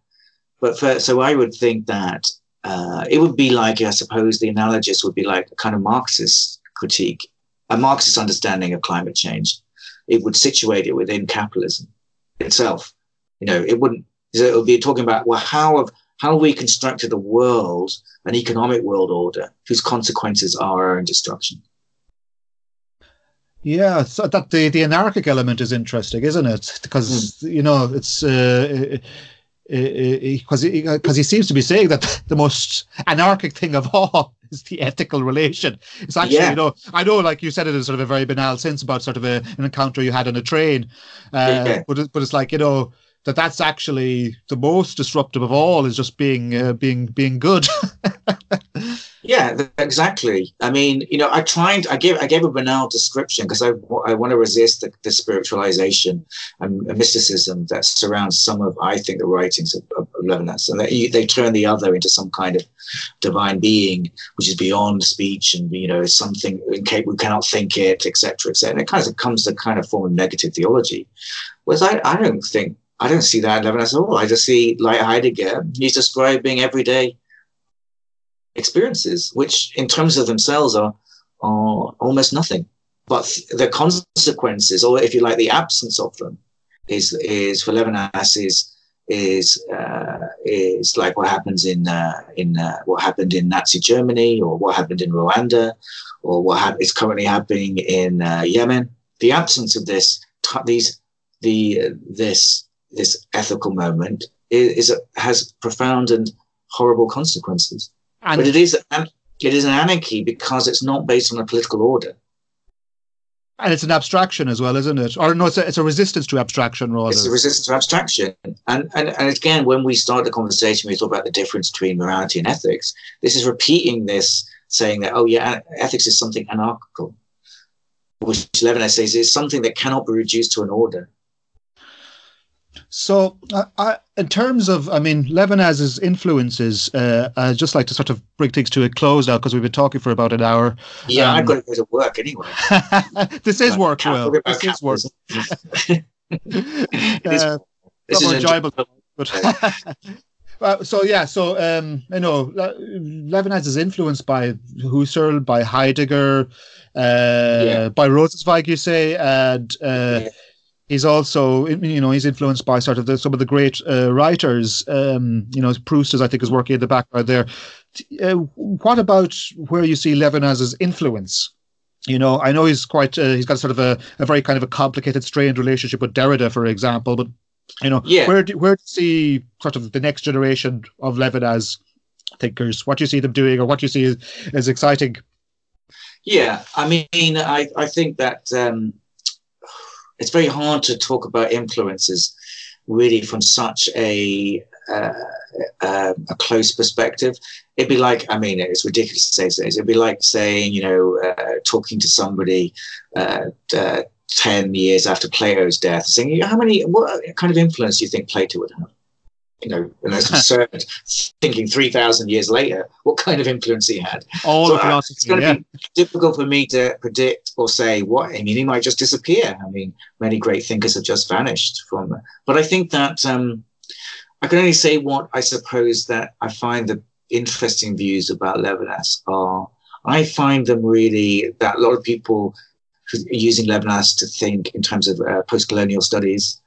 B: But for, so I would think that uh, it would be like, I suppose, the analogous would be like a kind of Marxist critique, a Marxist understanding of climate change. It would situate it within capitalism itself. You know, it wouldn't. It would be talking about well, how have how we constructed a world, an economic world order, whose consequences are our own destruction.
A: Yeah, so that the, the anarchic element is interesting, isn't it? Because mm. you know it's uh, because he, because he seems to be saying that <laughs> the most anarchic thing of all is the <laughs> ethical relation. It's actually, yeah. you know, I know, like you said, it in sort of a very banal sense about sort of a, an encounter you had on a train, uh, yeah. but it, but it's like you know that that's actually the most disruptive of all is just being uh, being being good. <laughs>
B: yeah, exactly. I mean, you know, I tried. I gave I gave a banal description because I, I want to resist the, the spiritualization and, mysticism that surrounds some of I think the writings of, of, Levinas, and they, they turn the other into some kind of divine being which is beyond speech and you know something we cannot think it, etc., etc. And it kind of comes to kind of form of negative theology. Whereas I, I don't think I don't see that in Levinas at all. I just see, like Heidegger, he's describing everyday experiences, which in terms of themselves are, are almost nothing. But the consequences, or if you like, the absence of them, is is for Levinas is is uh, is like what happens in uh, in uh, what happened in Nazi Germany, or what happened in Rwanda, or what ha- is currently happening in uh, Yemen. The absence of this, t- these, the this this ethical moment is, is has profound and horrible consequences. And but it is it is an anarchy because it's not based on a political order.
A: And it's an abstraction as well, isn't it? Or no, it's a, it's a resistance to abstraction, rather.
B: It's a resistance to abstraction. And, and, and again, when we start the conversation, we talk about the difference between morality and ethics. This is repeating this, saying that, oh, yeah, ethics is something anarchical, which Levinas says is something that cannot be reduced to an order.
A: So, uh, I, in terms of, I mean, Levinas's influences, uh, I'd just like to sort of bring things to a close now because we've been talking for about an hour.
B: Yeah, um, I've got to go to work anyway. <laughs>
A: this is work, Will. This is work. <laughs> <laughs> uh, this is enjoyable. But uh, so yeah, so um, you know, Levinas is influenced by Husserl, by Heidegger, uh, yeah. by Rosenzweig, you say, and uh, yeah he's also you know he's influenced by sort of the, some of the great uh, writers. Um, you know proust is i think is working in the background there. Uh, what about where you see levinas's influence? You know i know he's quite uh, he's got sort of a, a very kind of a complicated strained relationship with derrida for example but you know yeah. where do, where do you see sort of the next generation of levinas thinkers? What do you see them doing or what do you see as, as exciting?
B: Yeah i mean i i think that um it's very hard to talk about influences really from such a uh, uh, a close perspective. It'd be like, I mean, it's ridiculous to say this. It'd be like saying, you know, uh, talking to somebody uh, uh, 10 years after Plato's death, saying, how many, what kind of influence do you think Plato would have? You know, and that's absurd. <laughs> Thinking three thousand years later, what kind of influence he had.
A: All
B: So, uh, it's going to
A: yeah.
B: be difficult for me to predict or say what. I mean, he might just disappear. I mean, many great thinkers have just vanished from. But I think that um, I can only say what I suppose that I find the interesting views about Levinas are. I find them really that a lot of people using Levinas to think in terms of uh, post-colonial studies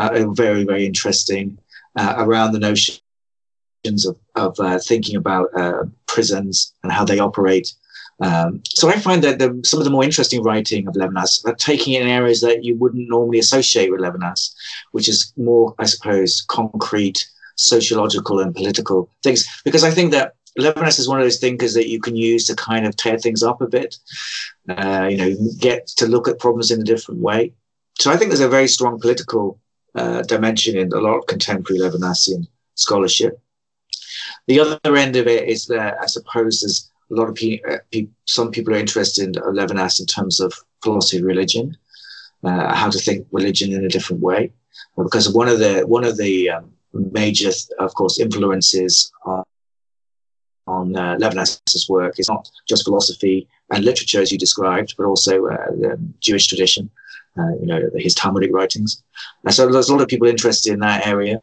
B: uh, are very, very interesting uh, around the notions of, of uh, thinking about uh, prisons and how they operate. Um, so I find that the, some of the more interesting writing of Levinas are taking in areas that you wouldn't normally associate with Levinas, which is more, I suppose, concrete, sociological, and political things. Because I think that Levinas is one of those thinkers that you can use to kind of tear things up a bit, uh, you know, get to look at problems in a different way. So I think there's a very strong political uh, dimension in a lot of contemporary Levinasian scholarship. The other end of it is that I suppose there's a lot of people, uh, pe- some people are interested in Levinas in terms of philosophy of religion, uh, how to think religion in a different way, because one of the one of the um, major, of course, influences on, on uh, Levinas's work is not just philosophy and literature as you described, but also uh, the Jewish tradition, uh, you know, his Talmudic writings. And so there's a lot of people interested in that area.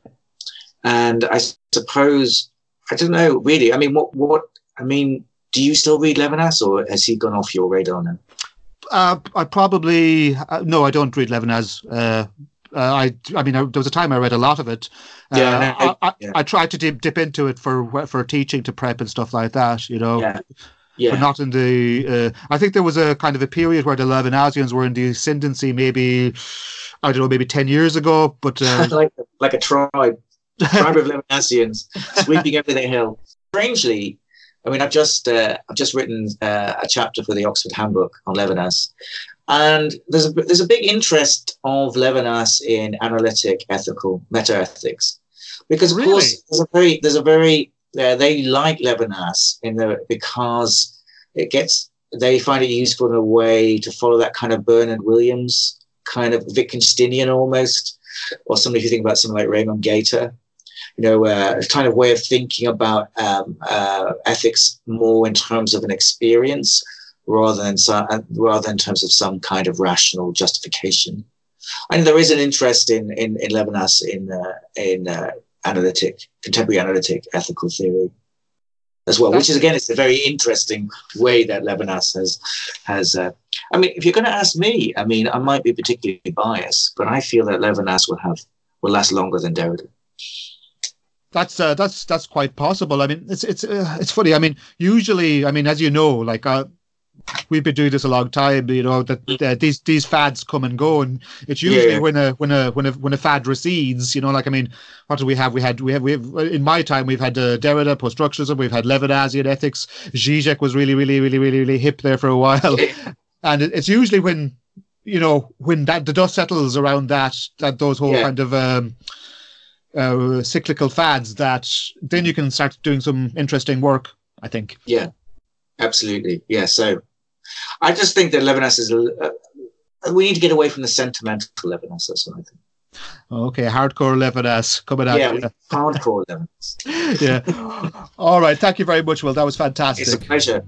B: And I suppose, I don't know, really. I mean, what, what, I mean, do you still read Levinas or has he gone off your radar now?
A: Uh, I probably uh, no, I don't read Levinas. Uh, uh, I, I mean, I, there was a time I read a lot of it. Uh,
B: Yeah, I-
A: I, I,
B: yeah.
A: I tried to dip, dip into it for for teaching to prep and stuff like that. You know,
B: Yeah.
A: But
B: Yeah.
A: not in the. Uh, I think there was a kind of a period where the Levinasians were in the ascendancy, maybe I don't know, maybe ten years ago. But uh, <laughs>
B: like, like a tribe, tribe of Levinasians sweeping everything hill. Strangely, I mean, I've just uh, I've just written uh, a chapter for the Oxford Handbook on Levinas, and there's a there's a big interest of Levinas in analytic, ethical, meta ethics, because of
A: Really?
B: course there's a very there's a very uh, they like Levinas in the because it gets they find it useful in a way to follow that kind of Bernard Williams kind of Wittgensteinian almost or somebody who think about someone like Raymond Gaita, you know, uh, kind of way of thinking about um, uh, ethics more in terms of an experience rather than some, uh, rather in terms of some kind of rational justification. And there is an interest in in, in Levinas in uh, in uh, analytic contemporary analytic ethical theory as well, which is again it's a very interesting way that Levinas has has. Uh, I mean, if you're going to ask me, I mean, I might be particularly biased, but I feel that Levinas will have will last longer than Derrida.
A: that's uh, that's that's quite possible. I mean, it's it's uh, it's funny. I mean, usually, I mean, as you know, like uh, we've been doing this a long time. You know that uh, these these fads come and go, and it's usually
B: Yeah.
A: when a when a when a when a fad recedes. You know, like I mean, what do we have? We had we have we have in my time we've had uh, Derrida, post-structuralism, we've had Levinasian ethics. Zizek was really really really really really hip there for a while, <laughs> and it's usually when you know when that the dust settles around that that those whole
B: Yeah.
A: kind of um, uh, cyclical fads that then you can start doing some interesting work. I think.
B: Yeah, absolutely. Yeah. So I just think that Levinas is. Uh, we need to get away from the sentimental Levinas. That's what I think.
A: Okay, hardcore Levinas coming out. yeah,
B: hardcore Levinas. <laughs>
A: yeah. All right. Thank you very much, Will. That was fantastic.
B: It's a pleasure.